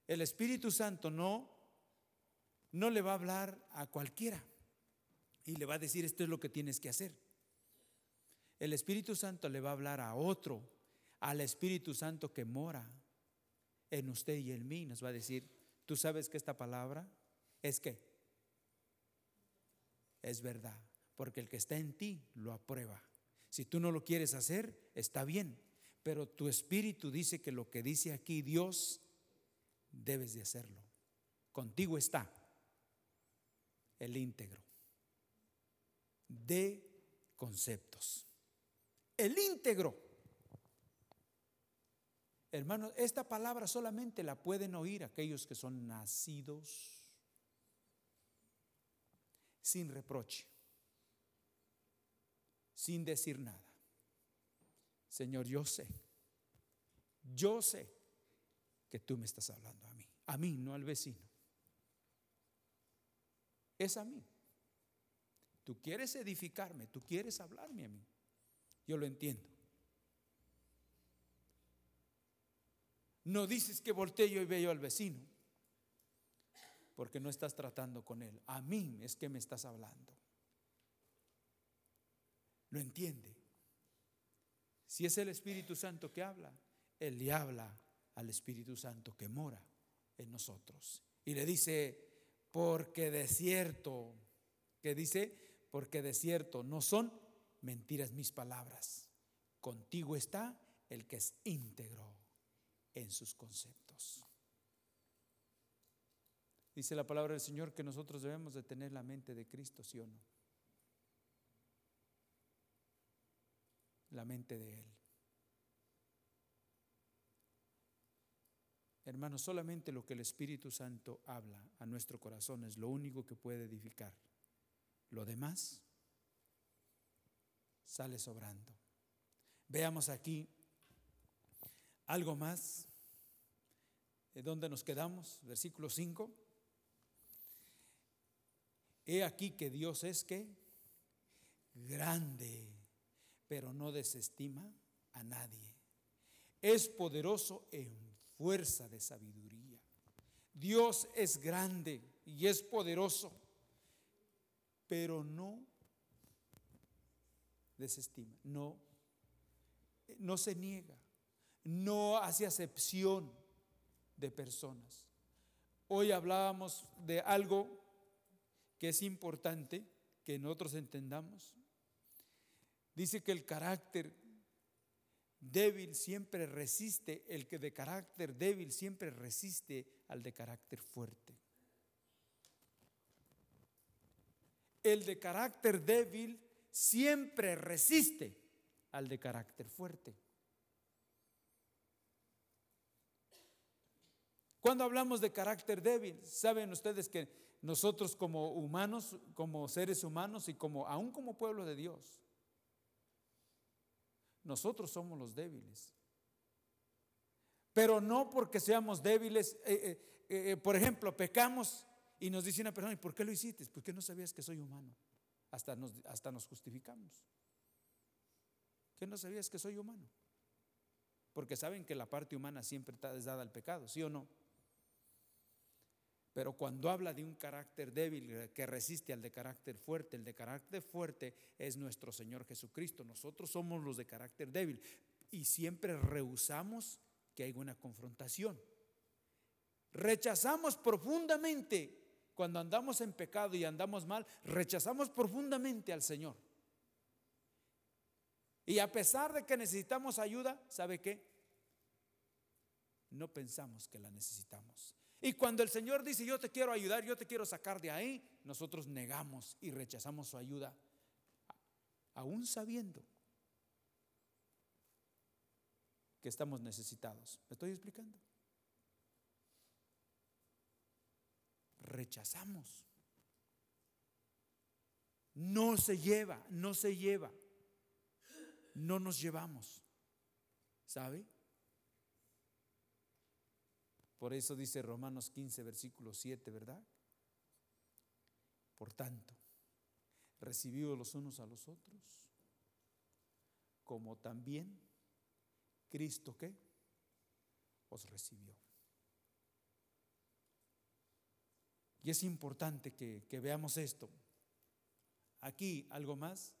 El Espíritu Santo no no le va a hablar a cualquiera y le va a decir esto es lo que tienes que hacer. El Espíritu Santo le va a hablar a otro, al Espíritu Santo que mora en usted y en mí, nos va a decir, Tú sabes que esta palabra es que es verdad, porque el que está en ti lo aprueba. Si tú no lo quieres hacer, está bien, pero tu espíritu dice que lo que dice aquí Dios, debes de hacerlo. Contigo está el íntegro de conceptos. El íntegro. Hermanos, esta palabra solamente la pueden oír aquellos que son nacidos sin reproche, sin decir nada. Señor, yo sé, yo sé que tú me estás hablando a mí, a mí, no al vecino. Es a mí. Tú quieres edificarme, tú quieres hablarme a mí. Yo lo entiendo. No dices que volteo y veo al vecino, porque no estás tratando con él. A mí es que me estás hablando. ¿Lo entiende? Si es el Espíritu Santo que habla, Él le habla al Espíritu Santo que mora en nosotros. Y le dice, porque de cierto, que dice, porque de cierto no son mentiras mis palabras. Contigo está el que es íntegro en sus conceptos. Dice la palabra del Señor que nosotros debemos de tener la mente de Cristo, ¿sí o no? La mente de Él. Hermanos, solamente lo que el Espíritu Santo habla a nuestro corazón es lo único que puede edificar. Lo demás sale sobrando. Veamos aquí algo más. ¿De dónde nos quedamos? Versículo 5. He aquí que Dios es que grande, pero no desestima a nadie. Es poderoso en fuerza de sabiduría. Dios es grande y es poderoso, pero no desestima, no, no se niega, no hace acepción de personas. Hoy hablábamos de algo que es importante que nosotros entendamos. Dice que el carácter débil siempre resiste, el que de carácter débil siempre resiste al de carácter fuerte. El de carácter débil siempre resiste al de carácter fuerte. Cuando hablamos de carácter débil, saben ustedes que nosotros como humanos, como seres humanos y como aún como pueblo de Dios, nosotros somos los débiles. Pero no porque seamos débiles, eh, eh, eh, por ejemplo, pecamos y nos dice una persona, ¿y por qué lo hiciste? Porque no sabías que soy humano. Hasta nos, hasta nos justificamos. ¿Qué no sabías que soy humano? Porque saben que la parte humana siempre está dada al pecado, ¿sí o no? Pero cuando habla de un carácter débil que resiste al de carácter fuerte, el de carácter fuerte es nuestro Señor Jesucristo. Nosotros somos los de carácter débil y siempre rehusamos que haya una confrontación. Rechazamos profundamente cuando andamos en pecado y andamos mal, rechazamos profundamente al Señor. Y a pesar de que necesitamos ayuda, ¿sabe qué? No pensamos que la necesitamos. Y cuando el Señor dice, yo te quiero ayudar, yo te quiero sacar de ahí, nosotros negamos y rechazamos su ayuda, aún sabiendo que estamos necesitados. ¿Me estoy explicando? rechazamos. No se lleva, no se lleva. No nos llevamos. ¿Sabe? Por eso dice Romanos 15, versículo 7, ¿verdad? Por tanto, recibidos los unos a los otros, como también Cristo que os recibió. Y es importante que, veamos esto. Aquí algo más.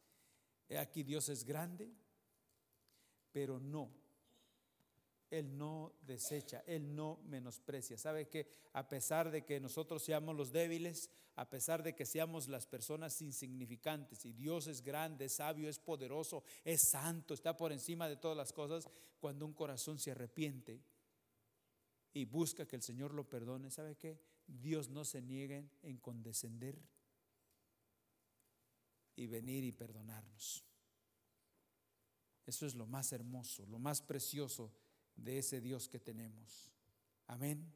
Aquí Dios es grande, pero no Él no desecha, Él no menosprecia. ¿Sabe que a pesar de que nosotros seamos los débiles, a pesar de que seamos las personas insignificantes, y Dios es grande, es sabio, es poderoso, es santo, está por encima de todas las cosas, cuando un corazón se arrepiente y busca que el Señor lo perdone, ¿sabe qué? Dios no se niega en condescender y venir y perdonarnos. Eso es lo más hermoso, lo más precioso de ese Dios que tenemos. Amén.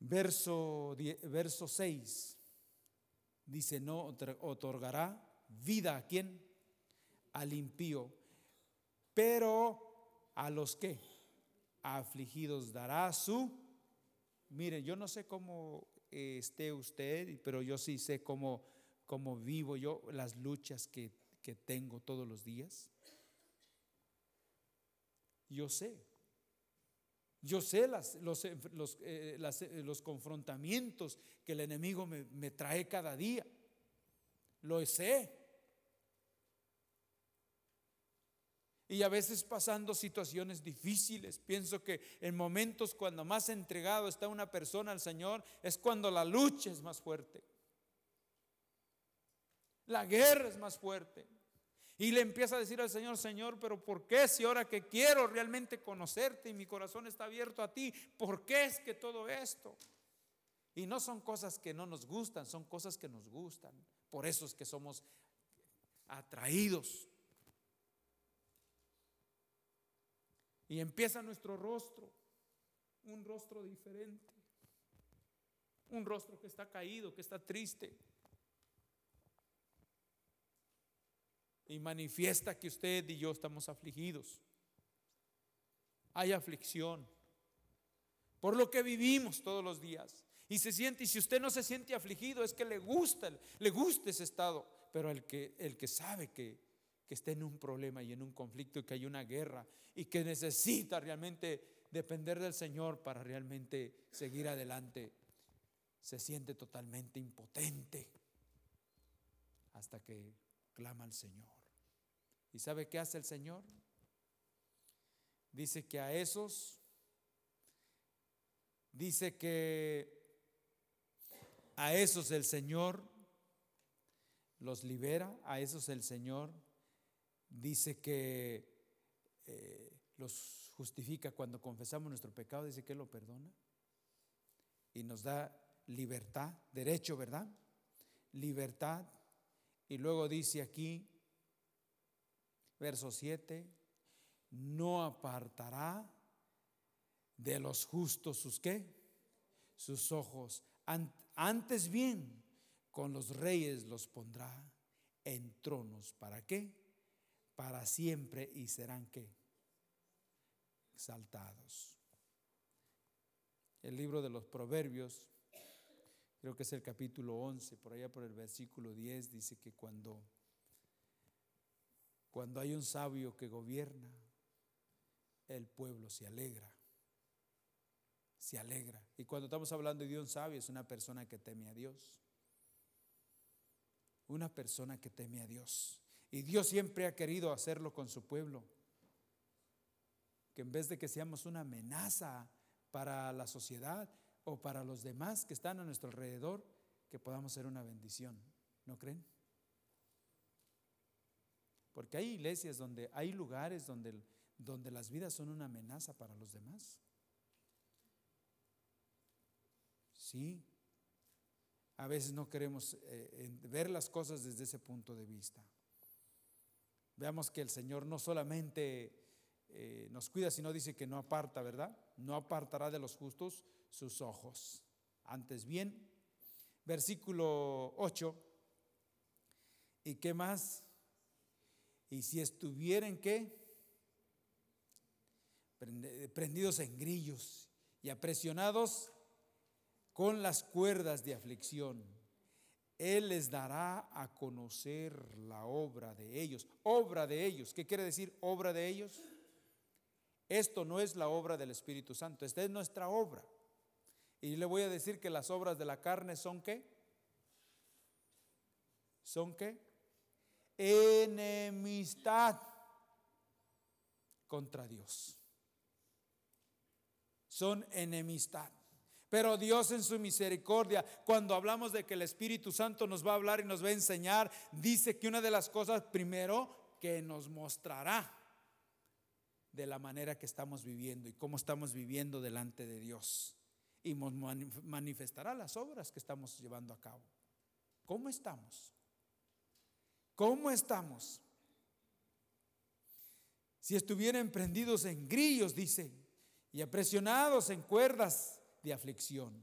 Verso, verso 6 dice, no otorgará vida a quien? Al impío, pero a los que afligidos dará su... Miren, yo no sé cómo esté usted, pero yo sí sé cómo, cómo vivo yo las luchas que, que tengo todos los días. Yo sé. Yo sé los, los, eh, eh, los, confrontamientos que el enemigo me, me trae cada día. Lo sé. Y a veces pasando situaciones difíciles. Pienso que en momentos cuando más entregado está una persona al Señor es cuando la lucha es más fuerte. La guerra es más fuerte. Y le empieza a decir al Señor, Señor, pero ¿por qué si ahora que quiero realmente conocerte y mi corazón está abierto a ti, ¿por qué es que todo esto? Y no son cosas que no nos gustan, son cosas que nos gustan. Por eso es que somos atraídos. Y empieza nuestro rostro, un rostro diferente, un rostro que está caído, que está triste. Y manifiesta que usted y yo estamos afligidos. Hay aflicción por lo que vivimos todos los días. Y se siente, y si usted no se siente afligido, es que le gusta, le gusta ese estado. Pero el que, el que sabe que, que está en un problema y en un conflicto y que hay una guerra y que necesita realmente depender del Señor para realmente seguir adelante, se siente totalmente impotente hasta que clama al Señor. ¿Y sabe qué hace el Señor? Dice que a esos, dice que a esos el Señor los libera, a esos el Señor dice que eh, los justifica cuando confesamos nuestro pecado, dice que lo perdona y nos da libertad, derecho, ¿verdad? Libertad. Y luego dice aquí, verso 7, no apartará de los justos sus qué? Sus ojos. Antes bien, con los reyes los pondrá en tronos. ¿Para qué? Para siempre y serán qué? Exaltados. El libro de los Proverbios, creo que es el capítulo 11, por allá por el versículo 10, dice que cuando cuando hay un sabio que gobierna, el pueblo se alegra. Se alegra. Y cuando estamos hablando de un sabio, es una persona que teme a Dios. Una persona que teme a Dios. Y Dios siempre ha querido hacerlo con su pueblo. Que en vez de que seamos una amenaza para la sociedad o para los demás que están a nuestro alrededor, que podamos ser una bendición. ¿No creen? Porque hay iglesias donde, hay lugares donde, donde las vidas son una amenaza para los demás. Sí. A veces no queremos eh, ver las cosas desde ese punto de vista. Veamos que el Señor no solamente eh, nos cuida, sino dice que no aparta, ¿verdad? No apartará de los justos sus ojos. Antes bien, versículo 8. ¿Y qué más? Y si estuvieran qué? Prendidos en grillos y apresionados con las cuerdas de aflicción, Él les dará a conocer la obra de ellos. Obra de ellos. ¿Qué quiere decir obra de ellos? Esto no es la obra del Espíritu Santo, esta es nuestra obra. Y le voy a decir que las obras de la carne son qué? ¿Son qué? Enemistad contra Dios. son enemistad. Pero Dios en su misericordia, cuando hablamos de que el Espíritu Santo nos va a hablar y nos va a enseñar, dice que una de las cosas primero que nos mostrará de la manera que estamos viviendo y cómo estamos viviendo delante de Dios. Y manifestará las obras que estamos llevando a cabo. ¿Cómo estamos? ¿Cómo estamos? Si estuvieran prendidos en grillos, dice, y apresionados en cuerdas de aflicción,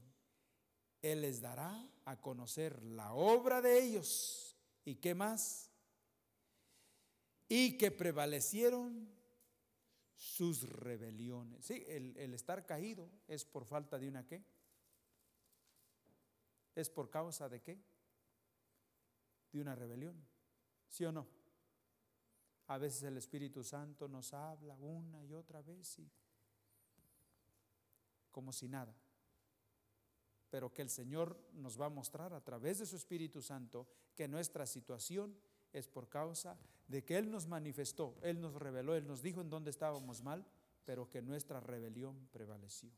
Él les dará a conocer la obra de ellos. ¿Y qué más? Y que prevalecieron sus rebeliones. Sí, el, el estar caído es por falta de una qué. ¿Es por causa de qué? De una rebelión. ¿Sí o no? A veces el Espíritu Santo nos habla una y otra vez y como si nada. Pero que el Señor nos va a mostrar a través de su Espíritu Santo que nuestra situación es por causa de que Él nos manifestó, Él nos reveló, Él nos dijo en dónde estábamos mal, pero que nuestra rebelión prevaleció.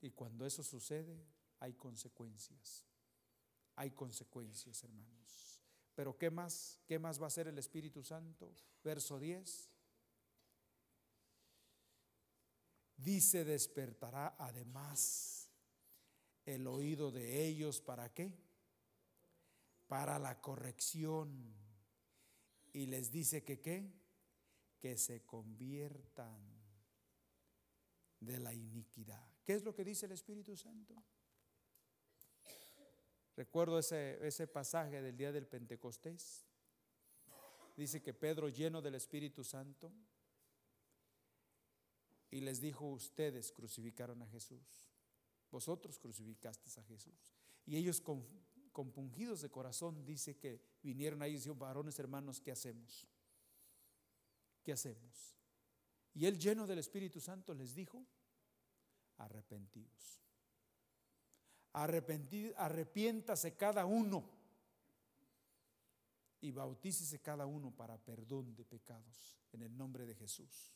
Y cuando eso sucede, hay consecuencias. Hay consecuencias, hermanos. Pero ¿qué más? ¿Qué más va a hacer el Espíritu Santo? Verso 10. Dice, despertará además el oído de ellos para qué? Para la corrección. Y les dice que qué? Que se conviertan de la iniquidad. ¿Qué es lo que dice el Espíritu Santo? Recuerdo ese, ese pasaje del día del Pentecostés. Dice que Pedro, lleno del Espíritu Santo, y les dijo, ustedes crucificaron a Jesús, vosotros crucificasteis a Jesús. Y ellos compungidos de corazón, dice que vinieron ahí y dijeron, varones hermanos, ¿qué hacemos? ¿Qué hacemos? Y él lleno del Espíritu Santo les dijo, arrepentidos arrepiéntase cada uno y bautícese cada uno para perdón de pecados en el nombre de Jesús.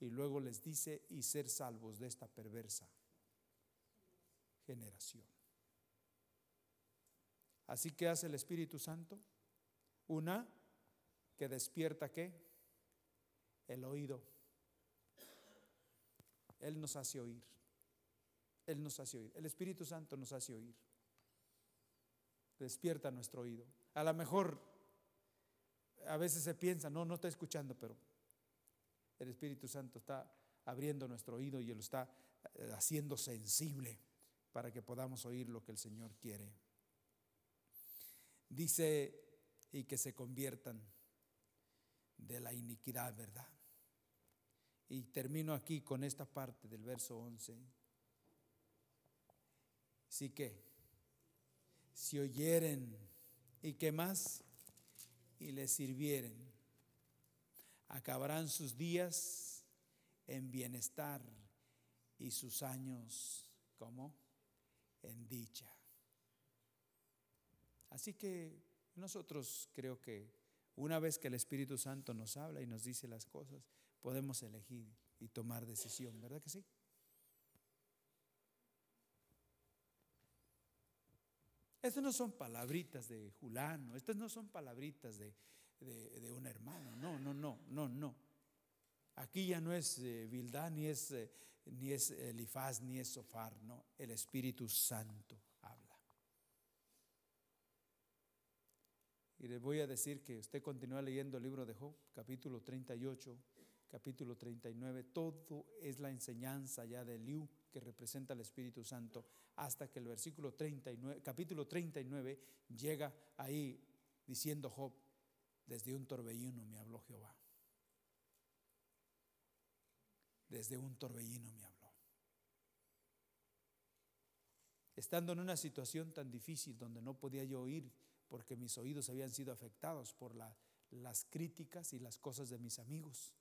Y luego les dice, y ser salvos de esta perversa generación. Así que hace el Espíritu Santo. Una que despierta qué? El oído. Él nos hace oír. Él nos hace oír. El Espíritu Santo nos hace oír. Despierta nuestro oído. A lo mejor a veces se piensa, no, no está escuchando, pero el Espíritu Santo está abriendo nuestro oído y lo está eh, haciendo sensible para que podamos oír lo que el Señor quiere. Dice, y que se conviertan de la iniquidad, ¿verdad? Y termino aquí con esta parte del verso 11. Sí que, si oyeren y qué más, y les sirvieren, acabarán sus días en bienestar y sus años como en dicha. Así que nosotros creo que una vez que el Espíritu Santo nos habla y nos dice las cosas, podemos elegir y tomar decisión, ¿verdad que sí? Estas no son palabritas de Julano, estas no son palabritas de, un hermano, no, no, no, no, no. Aquí ya no es eh, ni es, eh, ni es Elifaz, ni es Sofar, no, el Espíritu Santo habla. Y les voy a decir que usted continúa leyendo el libro de Job, capítulo 38, capítulo 39, todo es la enseñanza ya de Liu que representa el Espíritu Santo, hasta que el versículo 39, capítulo 39 llega ahí diciendo Job, desde un torbellino me habló Jehová. Desde un torbellino me habló. Estando en una situación tan difícil donde no podía yo oír porque mis oídos habían sido afectados por las críticas y las cosas de mis amigos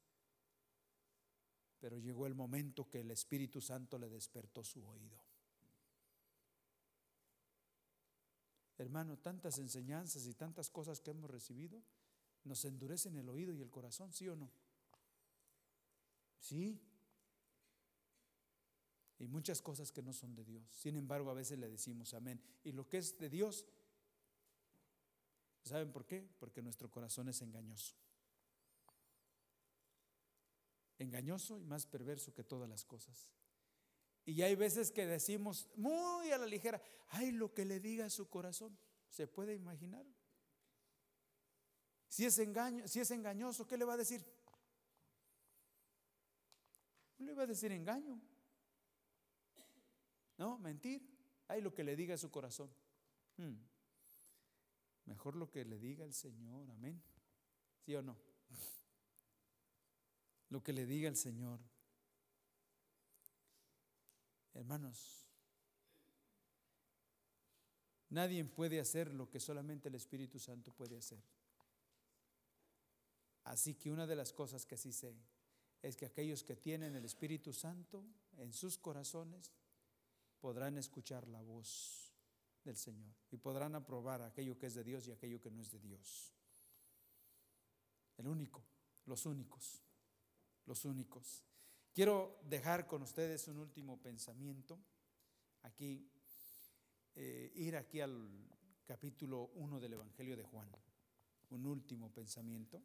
pero llegó el momento que el Espíritu Santo le despertó su oído. Hermano, tantas enseñanzas y tantas cosas que hemos recibido nos endurecen el oído y el corazón, ¿sí o no? Sí. Y muchas cosas que no son de Dios. Sin embargo, a veces le decimos amén. Y lo que es de Dios, ¿saben por qué? Porque nuestro corazón es engañoso. Engañoso y más perverso que todas las cosas. Y hay veces que decimos muy a la ligera, ay, lo que le diga a su corazón. ¿Se puede imaginar? Si es, engaño, si es engañoso, ¿qué le va a decir? No le va a decir engaño. No, mentir. Ay, lo que le diga a su corazón. Hmm. Mejor lo que le diga el Señor. Amén. ¿Sí o no? Lo que le diga el Señor. Hermanos, nadie puede hacer lo que solamente el Espíritu Santo puede hacer. Así que una de las cosas que sí sé es que aquellos que tienen el Espíritu Santo en sus corazones podrán escuchar la voz del Señor y podrán aprobar aquello que es de Dios y aquello que no es de Dios. El único, los únicos, los únicos. Quiero dejar con ustedes un último pensamiento. Aquí, eh, ir aquí al capítulo 1 del Evangelio de Juan. Un último pensamiento.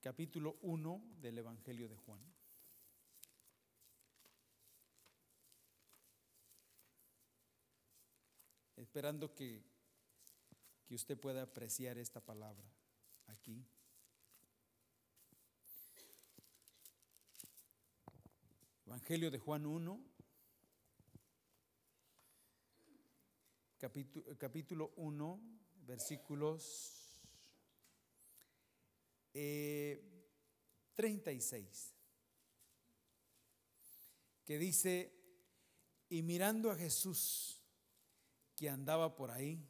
Capítulo 1 del Evangelio de Juan. Esperando que, que usted pueda apreciar esta palabra aquí. Evangelio de Juan 1, capítulo, capítulo 1, versículos 36, eh, que dice, y mirando a Jesús que andaba por ahí,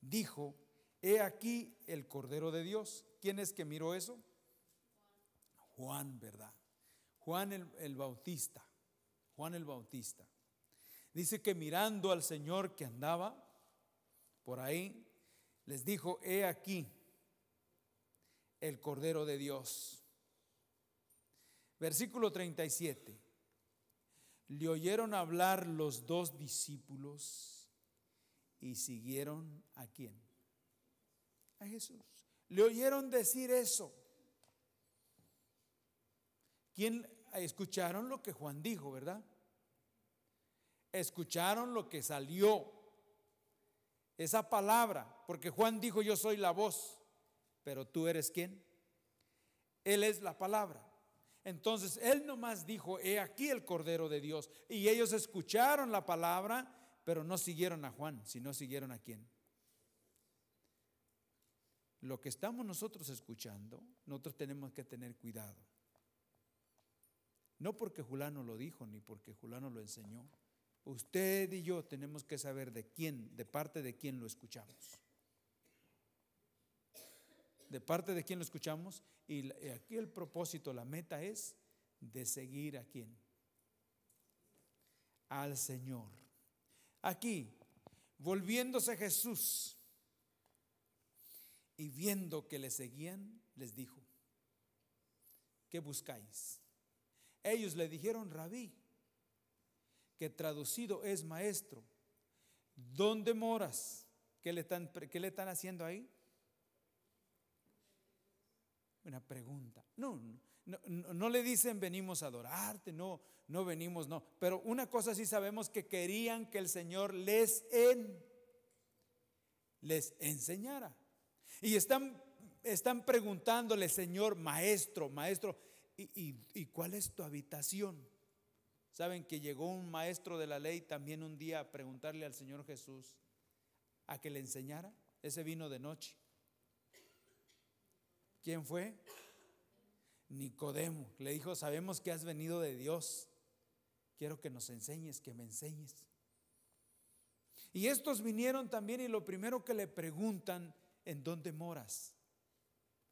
dijo, he aquí el Cordero de Dios. ¿Quién es que miró eso? Juan, ¿verdad? Juan el, Bautista, Juan el Bautista. Dice que mirando al Señor que andaba por ahí, les dijo, he aquí el Cordero de Dios. Versículo 37. Le oyeron hablar los dos discípulos y siguieron a quién? A Jesús. Le oyeron decir eso. ¿Quién escucharon lo que Juan dijo, verdad? Escucharon lo que salió, esa palabra, porque Juan dijo, yo soy la voz, pero tú eres quién? Él es la palabra. Entonces él nomás dijo, he aquí el Cordero de Dios. Y ellos escucharon la palabra, pero no siguieron a Juan, sino siguieron a quién. Lo que estamos nosotros escuchando, nosotros tenemos que tener cuidado. No porque Julano lo dijo ni porque Julano lo enseñó. Usted y yo tenemos que saber de quién, de parte de quién lo escuchamos. De parte de quién lo escuchamos. Y aquí el propósito, la meta es de seguir a quién. Al Señor. Aquí, volviéndose Jesús y viendo que le seguían, les dijo, ¿qué buscáis? Ellos le dijeron rabí, que traducido es maestro. ¿Dónde moras? ¿Qué le están, haciendo ahí? Una pregunta. No, no, no, le dicen venimos a adorarte, no, no venimos, no. Pero una cosa sí sabemos que querían que el Señor les, en, les enseñara. Y están, están preguntándole, Señor, maestro, maestro, ¿Y, cuál es tu habitación? Saben que llegó un maestro de la ley también un día a preguntarle al Señor Jesús a que le enseñara. Ese vino de noche. ¿Quién fue? Nicodemo. Le dijo, sabemos que has venido de Dios. Quiero que nos enseñes, que me enseñes. Y estos vinieron también y lo primero que le preguntan, ¿en dónde moras?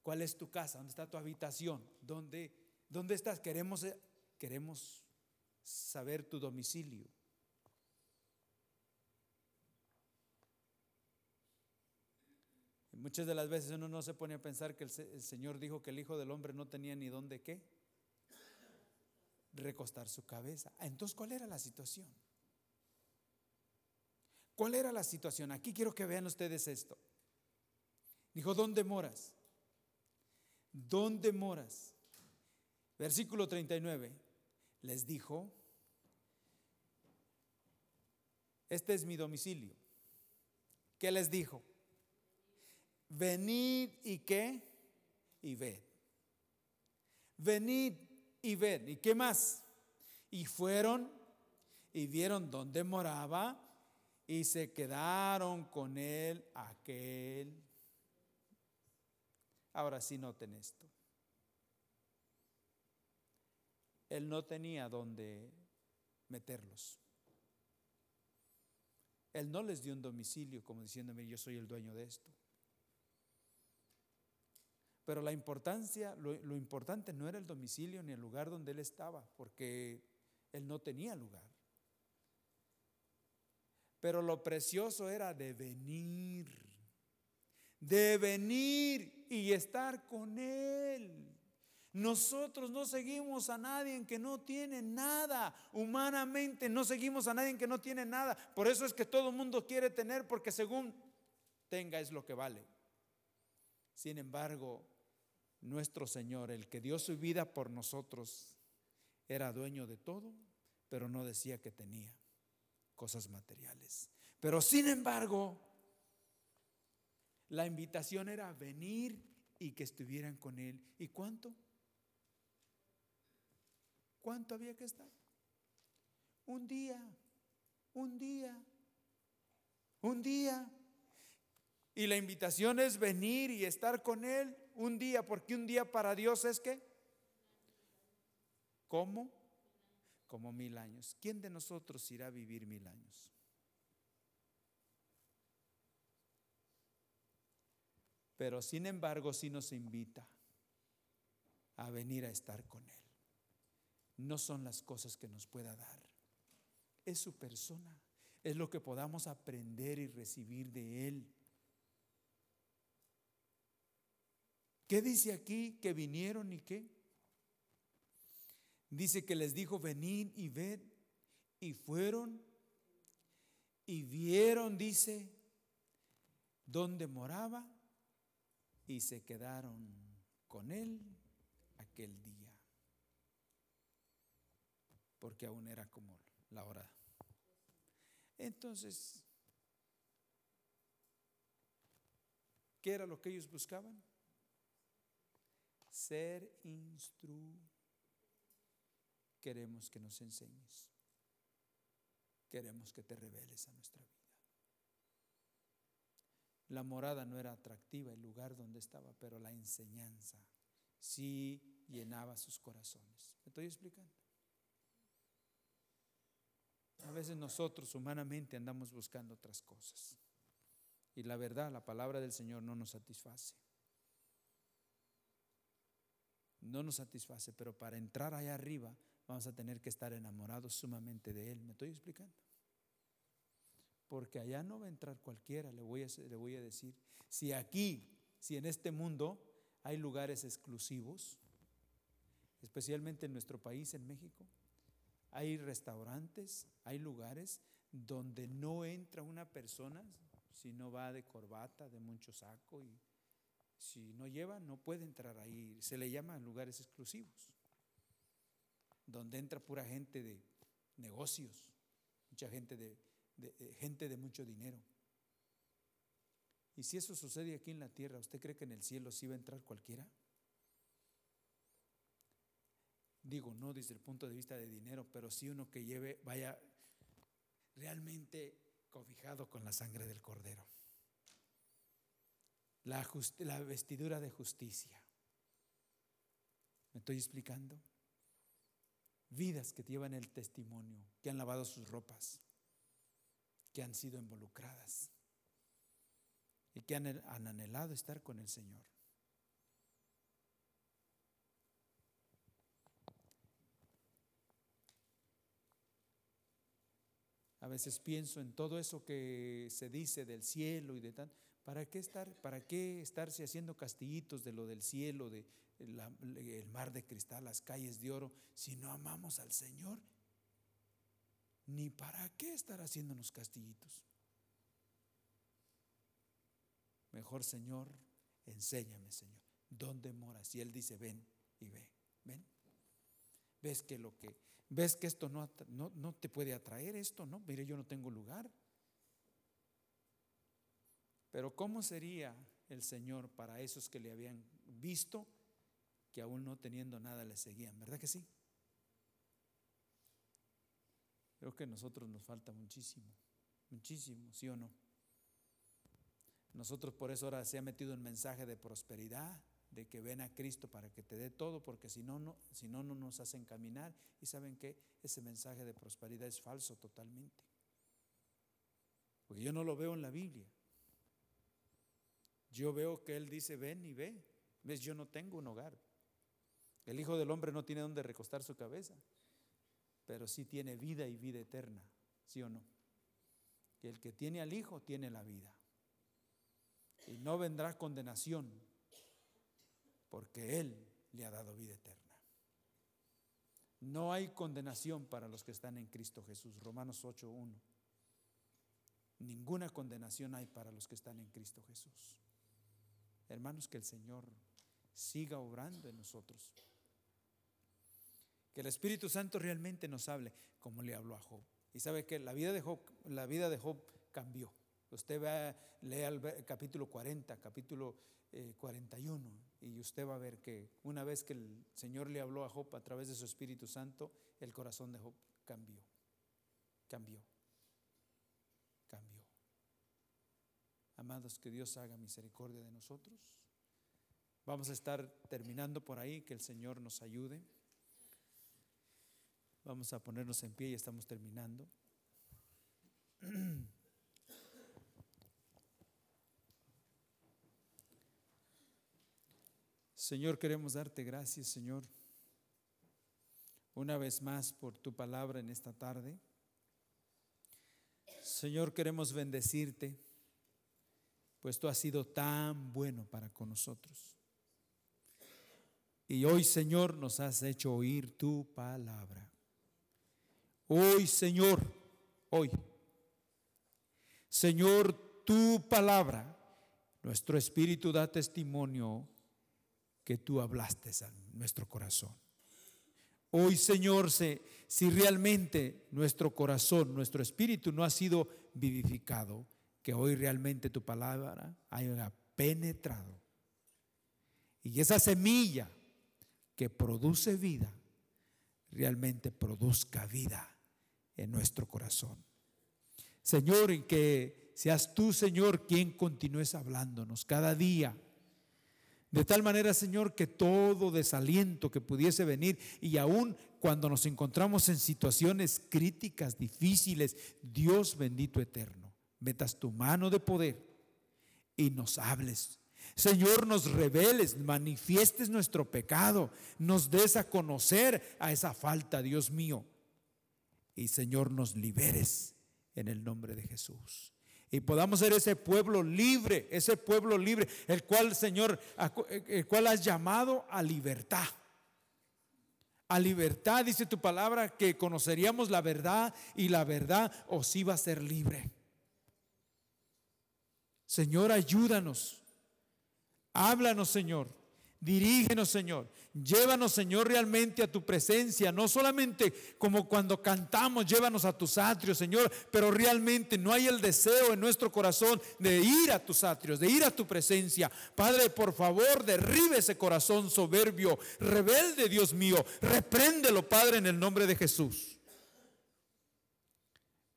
¿Cuál es tu casa? ¿Dónde está tu habitación? ¿Dónde ¿Dónde estás? Queremos, eh, queremos saber tu domicilio. muchas de las veces uno no se pone a pensar que el, el Señor dijo que el Hijo del Hombre no tenía ni dónde qué recostar su cabeza. Entonces, ¿cuál era la situación? ¿Cuál era la situación? Aquí quiero que vean ustedes esto. Dijo, ¿dónde moras? ¿Dónde moras? Versículo 39. Les dijo, este es mi domicilio. ¿Qué les dijo? Venid y qué? Y ved. Venid y ved. ¿Y qué más? Y fueron y vieron dónde moraba y se quedaron con él aquel. Ahora sí noten esto. Él no tenía dónde meterlos. Él no les dio un domicilio como diciéndome yo soy el dueño de esto. Pero la importancia, lo, importante no era el domicilio ni el lugar donde él estaba, porque él no tenía lugar. Pero lo precioso era de venir, de venir y estar con él. Nosotros no seguimos a nadie que no tiene nada. Humanamente no seguimos a nadie que no tiene nada. Por eso es que todo el mundo quiere tener porque según tenga es lo que vale. Sin embargo, nuestro Señor, el que dio su vida por nosotros, era dueño de todo, pero no decía que tenía cosas materiales. Pero sin embargo, la invitación era venir y que estuvieran con Él. ¿Y cuánto? ¿Cuánto había que estar? Un día, un día, un día. Y la invitación es venir y estar con Él un día, porque un día para Dios es que, ¿cómo? Como mil años. ¿Quién de nosotros irá a vivir mil años? Pero sin embargo, sí nos invita a venir a estar con Él no son las cosas que nos pueda dar, es su persona, es lo que podamos aprender y recibir de Él. ¿Qué dice aquí? Que vinieron y qué? Dice que les dijo, venid y ved, y fueron y vieron, dice, dónde moraba, y se quedaron con él aquel día porque aún era como la hora. Entonces, ¿qué era lo que ellos buscaban? Ser instru. Queremos que nos enseñes. Queremos que te reveles a nuestra vida. La morada no era atractiva, el lugar donde estaba, pero la enseñanza sí llenaba sus corazones. ¿Me estoy explicando? A veces nosotros humanamente andamos buscando otras cosas. Y la verdad, la palabra del Señor no nos satisface. No nos satisface, pero para entrar allá arriba vamos a tener que estar enamorados sumamente de Él. ¿Me estoy explicando? Porque allá no va a entrar cualquiera, le voy a, le voy a decir. Si aquí, si en este mundo hay lugares exclusivos, especialmente en nuestro país, en México, hay restaurantes, hay lugares donde no entra una persona si no va de corbata, de mucho saco y si no lleva no puede entrar ahí. Se le llama lugares exclusivos, donde entra pura gente de negocios, mucha gente de, de gente de mucho dinero. Y si eso sucede aquí en la tierra, ¿usted cree que en el cielo sí va a entrar cualquiera? Digo, no desde el punto de vista de dinero, pero sí uno que lleve, vaya realmente cobijado con la sangre del cordero. La, vestidura de justicia. ¿Me estoy explicando? Vidas que llevan el testimonio, que han lavado sus ropas, que han sido involucradas y que han anhelado estar con el Señor. A veces pienso en todo eso que se dice del cielo y de tal. ¿Para qué, estar, ¿Para qué estarse haciendo castillitos de lo del cielo, de el mar de cristal, las calles de oro, si no amamos al Señor? Ni para qué estar haciéndonos castillitos. Mejor, Señor, enséñame, Señor, dónde moras. Y Él dice, ven y ve, ven. ¿Ves que lo que, ves que esto no, no, no te puede atraer esto? No, mire, yo no tengo lugar. Pero ¿cómo sería el Señor para esos que le habían visto, que aún no teniendo nada le seguían? ¿Verdad que sí? Creo que a nosotros nos falta muchísimo, muchísimo, ¿sí o no? Nosotros por eso ahora se ha metido un mensaje de prosperidad, de que ven a Cristo para que te dé todo, porque si no, no, si no, no nos hacen caminar. Y saben que ese mensaje de prosperidad es falso totalmente. Porque yo no lo veo en la Biblia. Yo veo que Él dice, ven y ve. Ves, yo no tengo un hogar. El Hijo del Hombre no tiene donde recostar su cabeza, pero sí tiene vida y vida eterna, ¿sí o no? Que el que tiene al Hijo tiene la vida. Y no vendrá condenación, porque Él le ha dado vida eterna. No hay condenación para los que están en Cristo Jesús. Romanos 8.1. Ninguna condenación hay para los que están en Cristo Jesús. Hermanos, que el Señor siga obrando en nosotros. Que el Espíritu Santo realmente nos hable como le habló a Job. Y sabe que la vida de Job, la vida de Job cambió. Usted va, lea el capítulo 40, capítulo 41, eh, y usted va a ver que una vez que el Señor le habló a Job a través de su Espíritu Santo, el corazón de Job cambió. Cambió. Cambió. Amados, que Dios haga misericordia de nosotros. Vamos a estar terminando por ahí, que el Señor nos ayude. Vamos a ponernos en pie y estamos terminando. Señor, queremos darte gracias, Señor, una vez más por tu palabra en esta tarde. Señor, queremos bendecirte pues tú has sido tan bueno para con nosotros. Y hoy, Señor, nos has hecho oír tu palabra. Hoy, Señor, hoy, Señor, tu palabra, nuestro espíritu da testimonio que tú hablaste a nuestro corazón. Hoy, Señor, si realmente nuestro corazón, nuestro espíritu no ha sido vivificado, que hoy realmente tu palabra haya penetrado. Y esa semilla que produce vida, realmente produzca vida en nuestro corazón. Señor, y que seas tú, Señor, quien continúes hablándonos cada día. De tal manera, Señor, que todo desaliento que pudiese venir y aún cuando nos encontramos en situaciones críticas, difíciles, Dios bendito eterno metas tu mano de poder y nos hables. Señor, nos reveles, manifiestes nuestro pecado, nos des a conocer a esa falta, Dios mío. Y Señor, nos liberes en el nombre de Jesús. Y podamos ser ese pueblo libre, ese pueblo libre, el cual, Señor, el cual has llamado a libertad. A libertad, dice tu palabra, que conoceríamos la verdad y la verdad os iba a ser libre. Señor, ayúdanos. Háblanos, Señor. Dirígenos, Señor. Llévanos, Señor, realmente a tu presencia. No solamente como cuando cantamos, llévanos a tus atrios, Señor, pero realmente no hay el deseo en nuestro corazón de ir a tus atrios, de ir a tu presencia. Padre, por favor, derribe ese corazón soberbio, rebelde, Dios mío. Repréndelo, Padre, en el nombre de Jesús.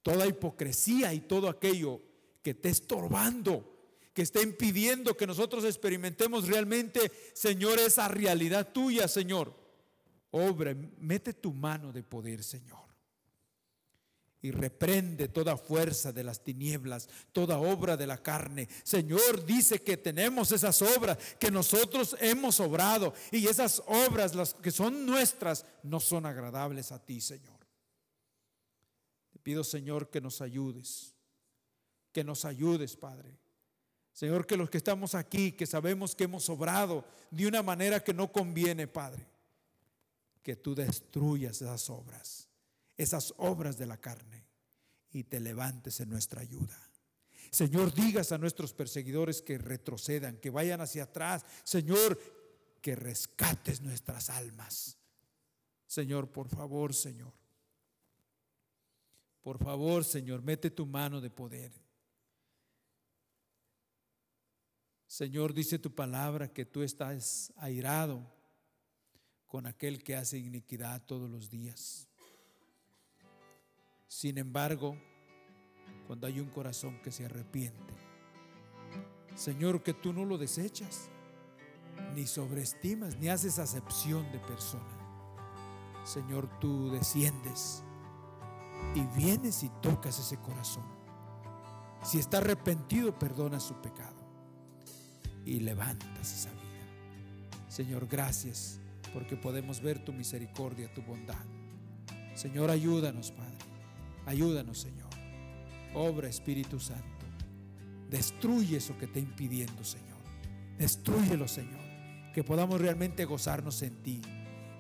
Toda hipocresía y todo aquello que esté estorbando, que esté impidiendo que nosotros experimentemos realmente, Señor, esa realidad tuya, Señor. Obra, mete tu mano de poder, Señor. Y reprende toda fuerza de las tinieblas, toda obra de la carne. Señor dice que tenemos esas obras, que nosotros hemos obrado. Y esas obras, las que son nuestras, no son agradables a ti, Señor. Te pido, Señor, que nos ayudes que nos ayudes, Padre. Señor, que los que estamos aquí, que sabemos que hemos obrado de una manera que no conviene, Padre, que tú destruyas esas obras, esas obras de la carne y te levantes en nuestra ayuda. Señor, digas a nuestros perseguidores que retrocedan, que vayan hacia atrás. Señor, que rescates nuestras almas. Señor, por favor, Señor. Por favor, Señor, mete tu mano de poder. Señor, dice tu palabra que tú estás airado con aquel que hace iniquidad todos los días. Sin embargo, cuando hay un corazón que se arrepiente, Señor, que tú no lo desechas, ni sobreestimas, ni haces acepción de persona. Señor, tú desciendes y vienes y tocas ese corazón. Si está arrepentido, perdona su pecado y levantas esa vida. Señor, gracias porque podemos ver tu misericordia, tu bondad. Señor, ayúdanos, Padre. Ayúdanos, Señor. Obra Espíritu Santo. Destruye eso que está impidiendo, Señor. Destruyelo, Señor. Que podamos realmente gozarnos en ti.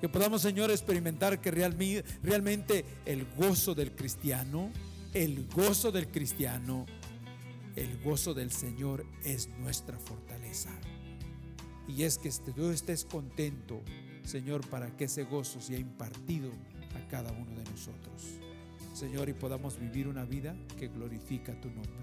Que podamos, Señor, experimentar que realmente el gozo del cristiano, el gozo del cristiano, el gozo del Señor es nuestra fortaleza. Y es que tú estés contento, Señor, para que ese gozo sea impartido a cada uno de nosotros. Señor, y podamos vivir una vida que glorifica tu nombre.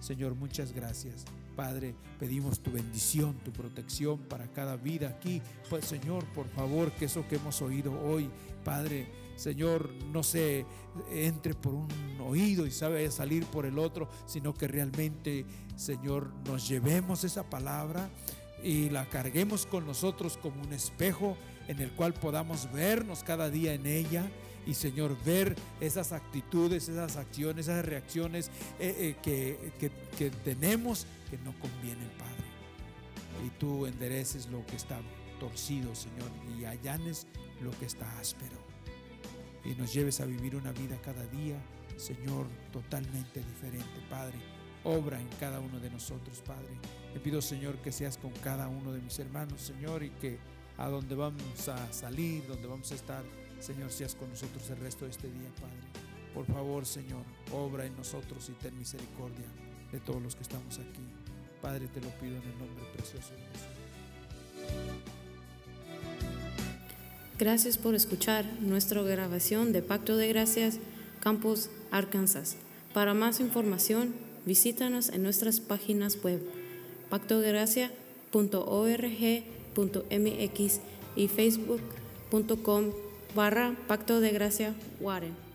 Señor, muchas gracias. Padre, pedimos tu bendición, tu protección para cada vida aquí. Pues Señor, por favor, que eso que hemos oído hoy, Padre, Señor, no se entre por un oído y sabe salir por el otro, sino que realmente, Señor, nos llevemos esa palabra y la carguemos con nosotros como un espejo en el cual podamos vernos cada día en ella y Señor, ver esas actitudes, esas acciones, esas reacciones eh, eh, que, que tenemos que no convienen, Padre. Y tú endereces lo que está torcido, Señor, y allanes lo que está áspero y nos lleves a vivir una vida cada día, Señor, totalmente diferente, Padre. Obra en cada uno de nosotros, Padre. Te pido, Señor, que seas con cada uno de mis hermanos, Señor, y que a donde vamos a salir, donde vamos a estar, Señor, seas con nosotros el resto de este día, Padre. Por favor, Señor, obra en nosotros y ten misericordia de todos los que estamos aquí. Padre, te lo pido en el nombre precioso de Jesús. Gracias por escuchar nuestra grabación de Pacto de Gracias, Campus, Arkansas. Para más información, visítanos en nuestras páginas web pactodegracia.org.mx y facebook.com barra Pacto de Gracia Warren.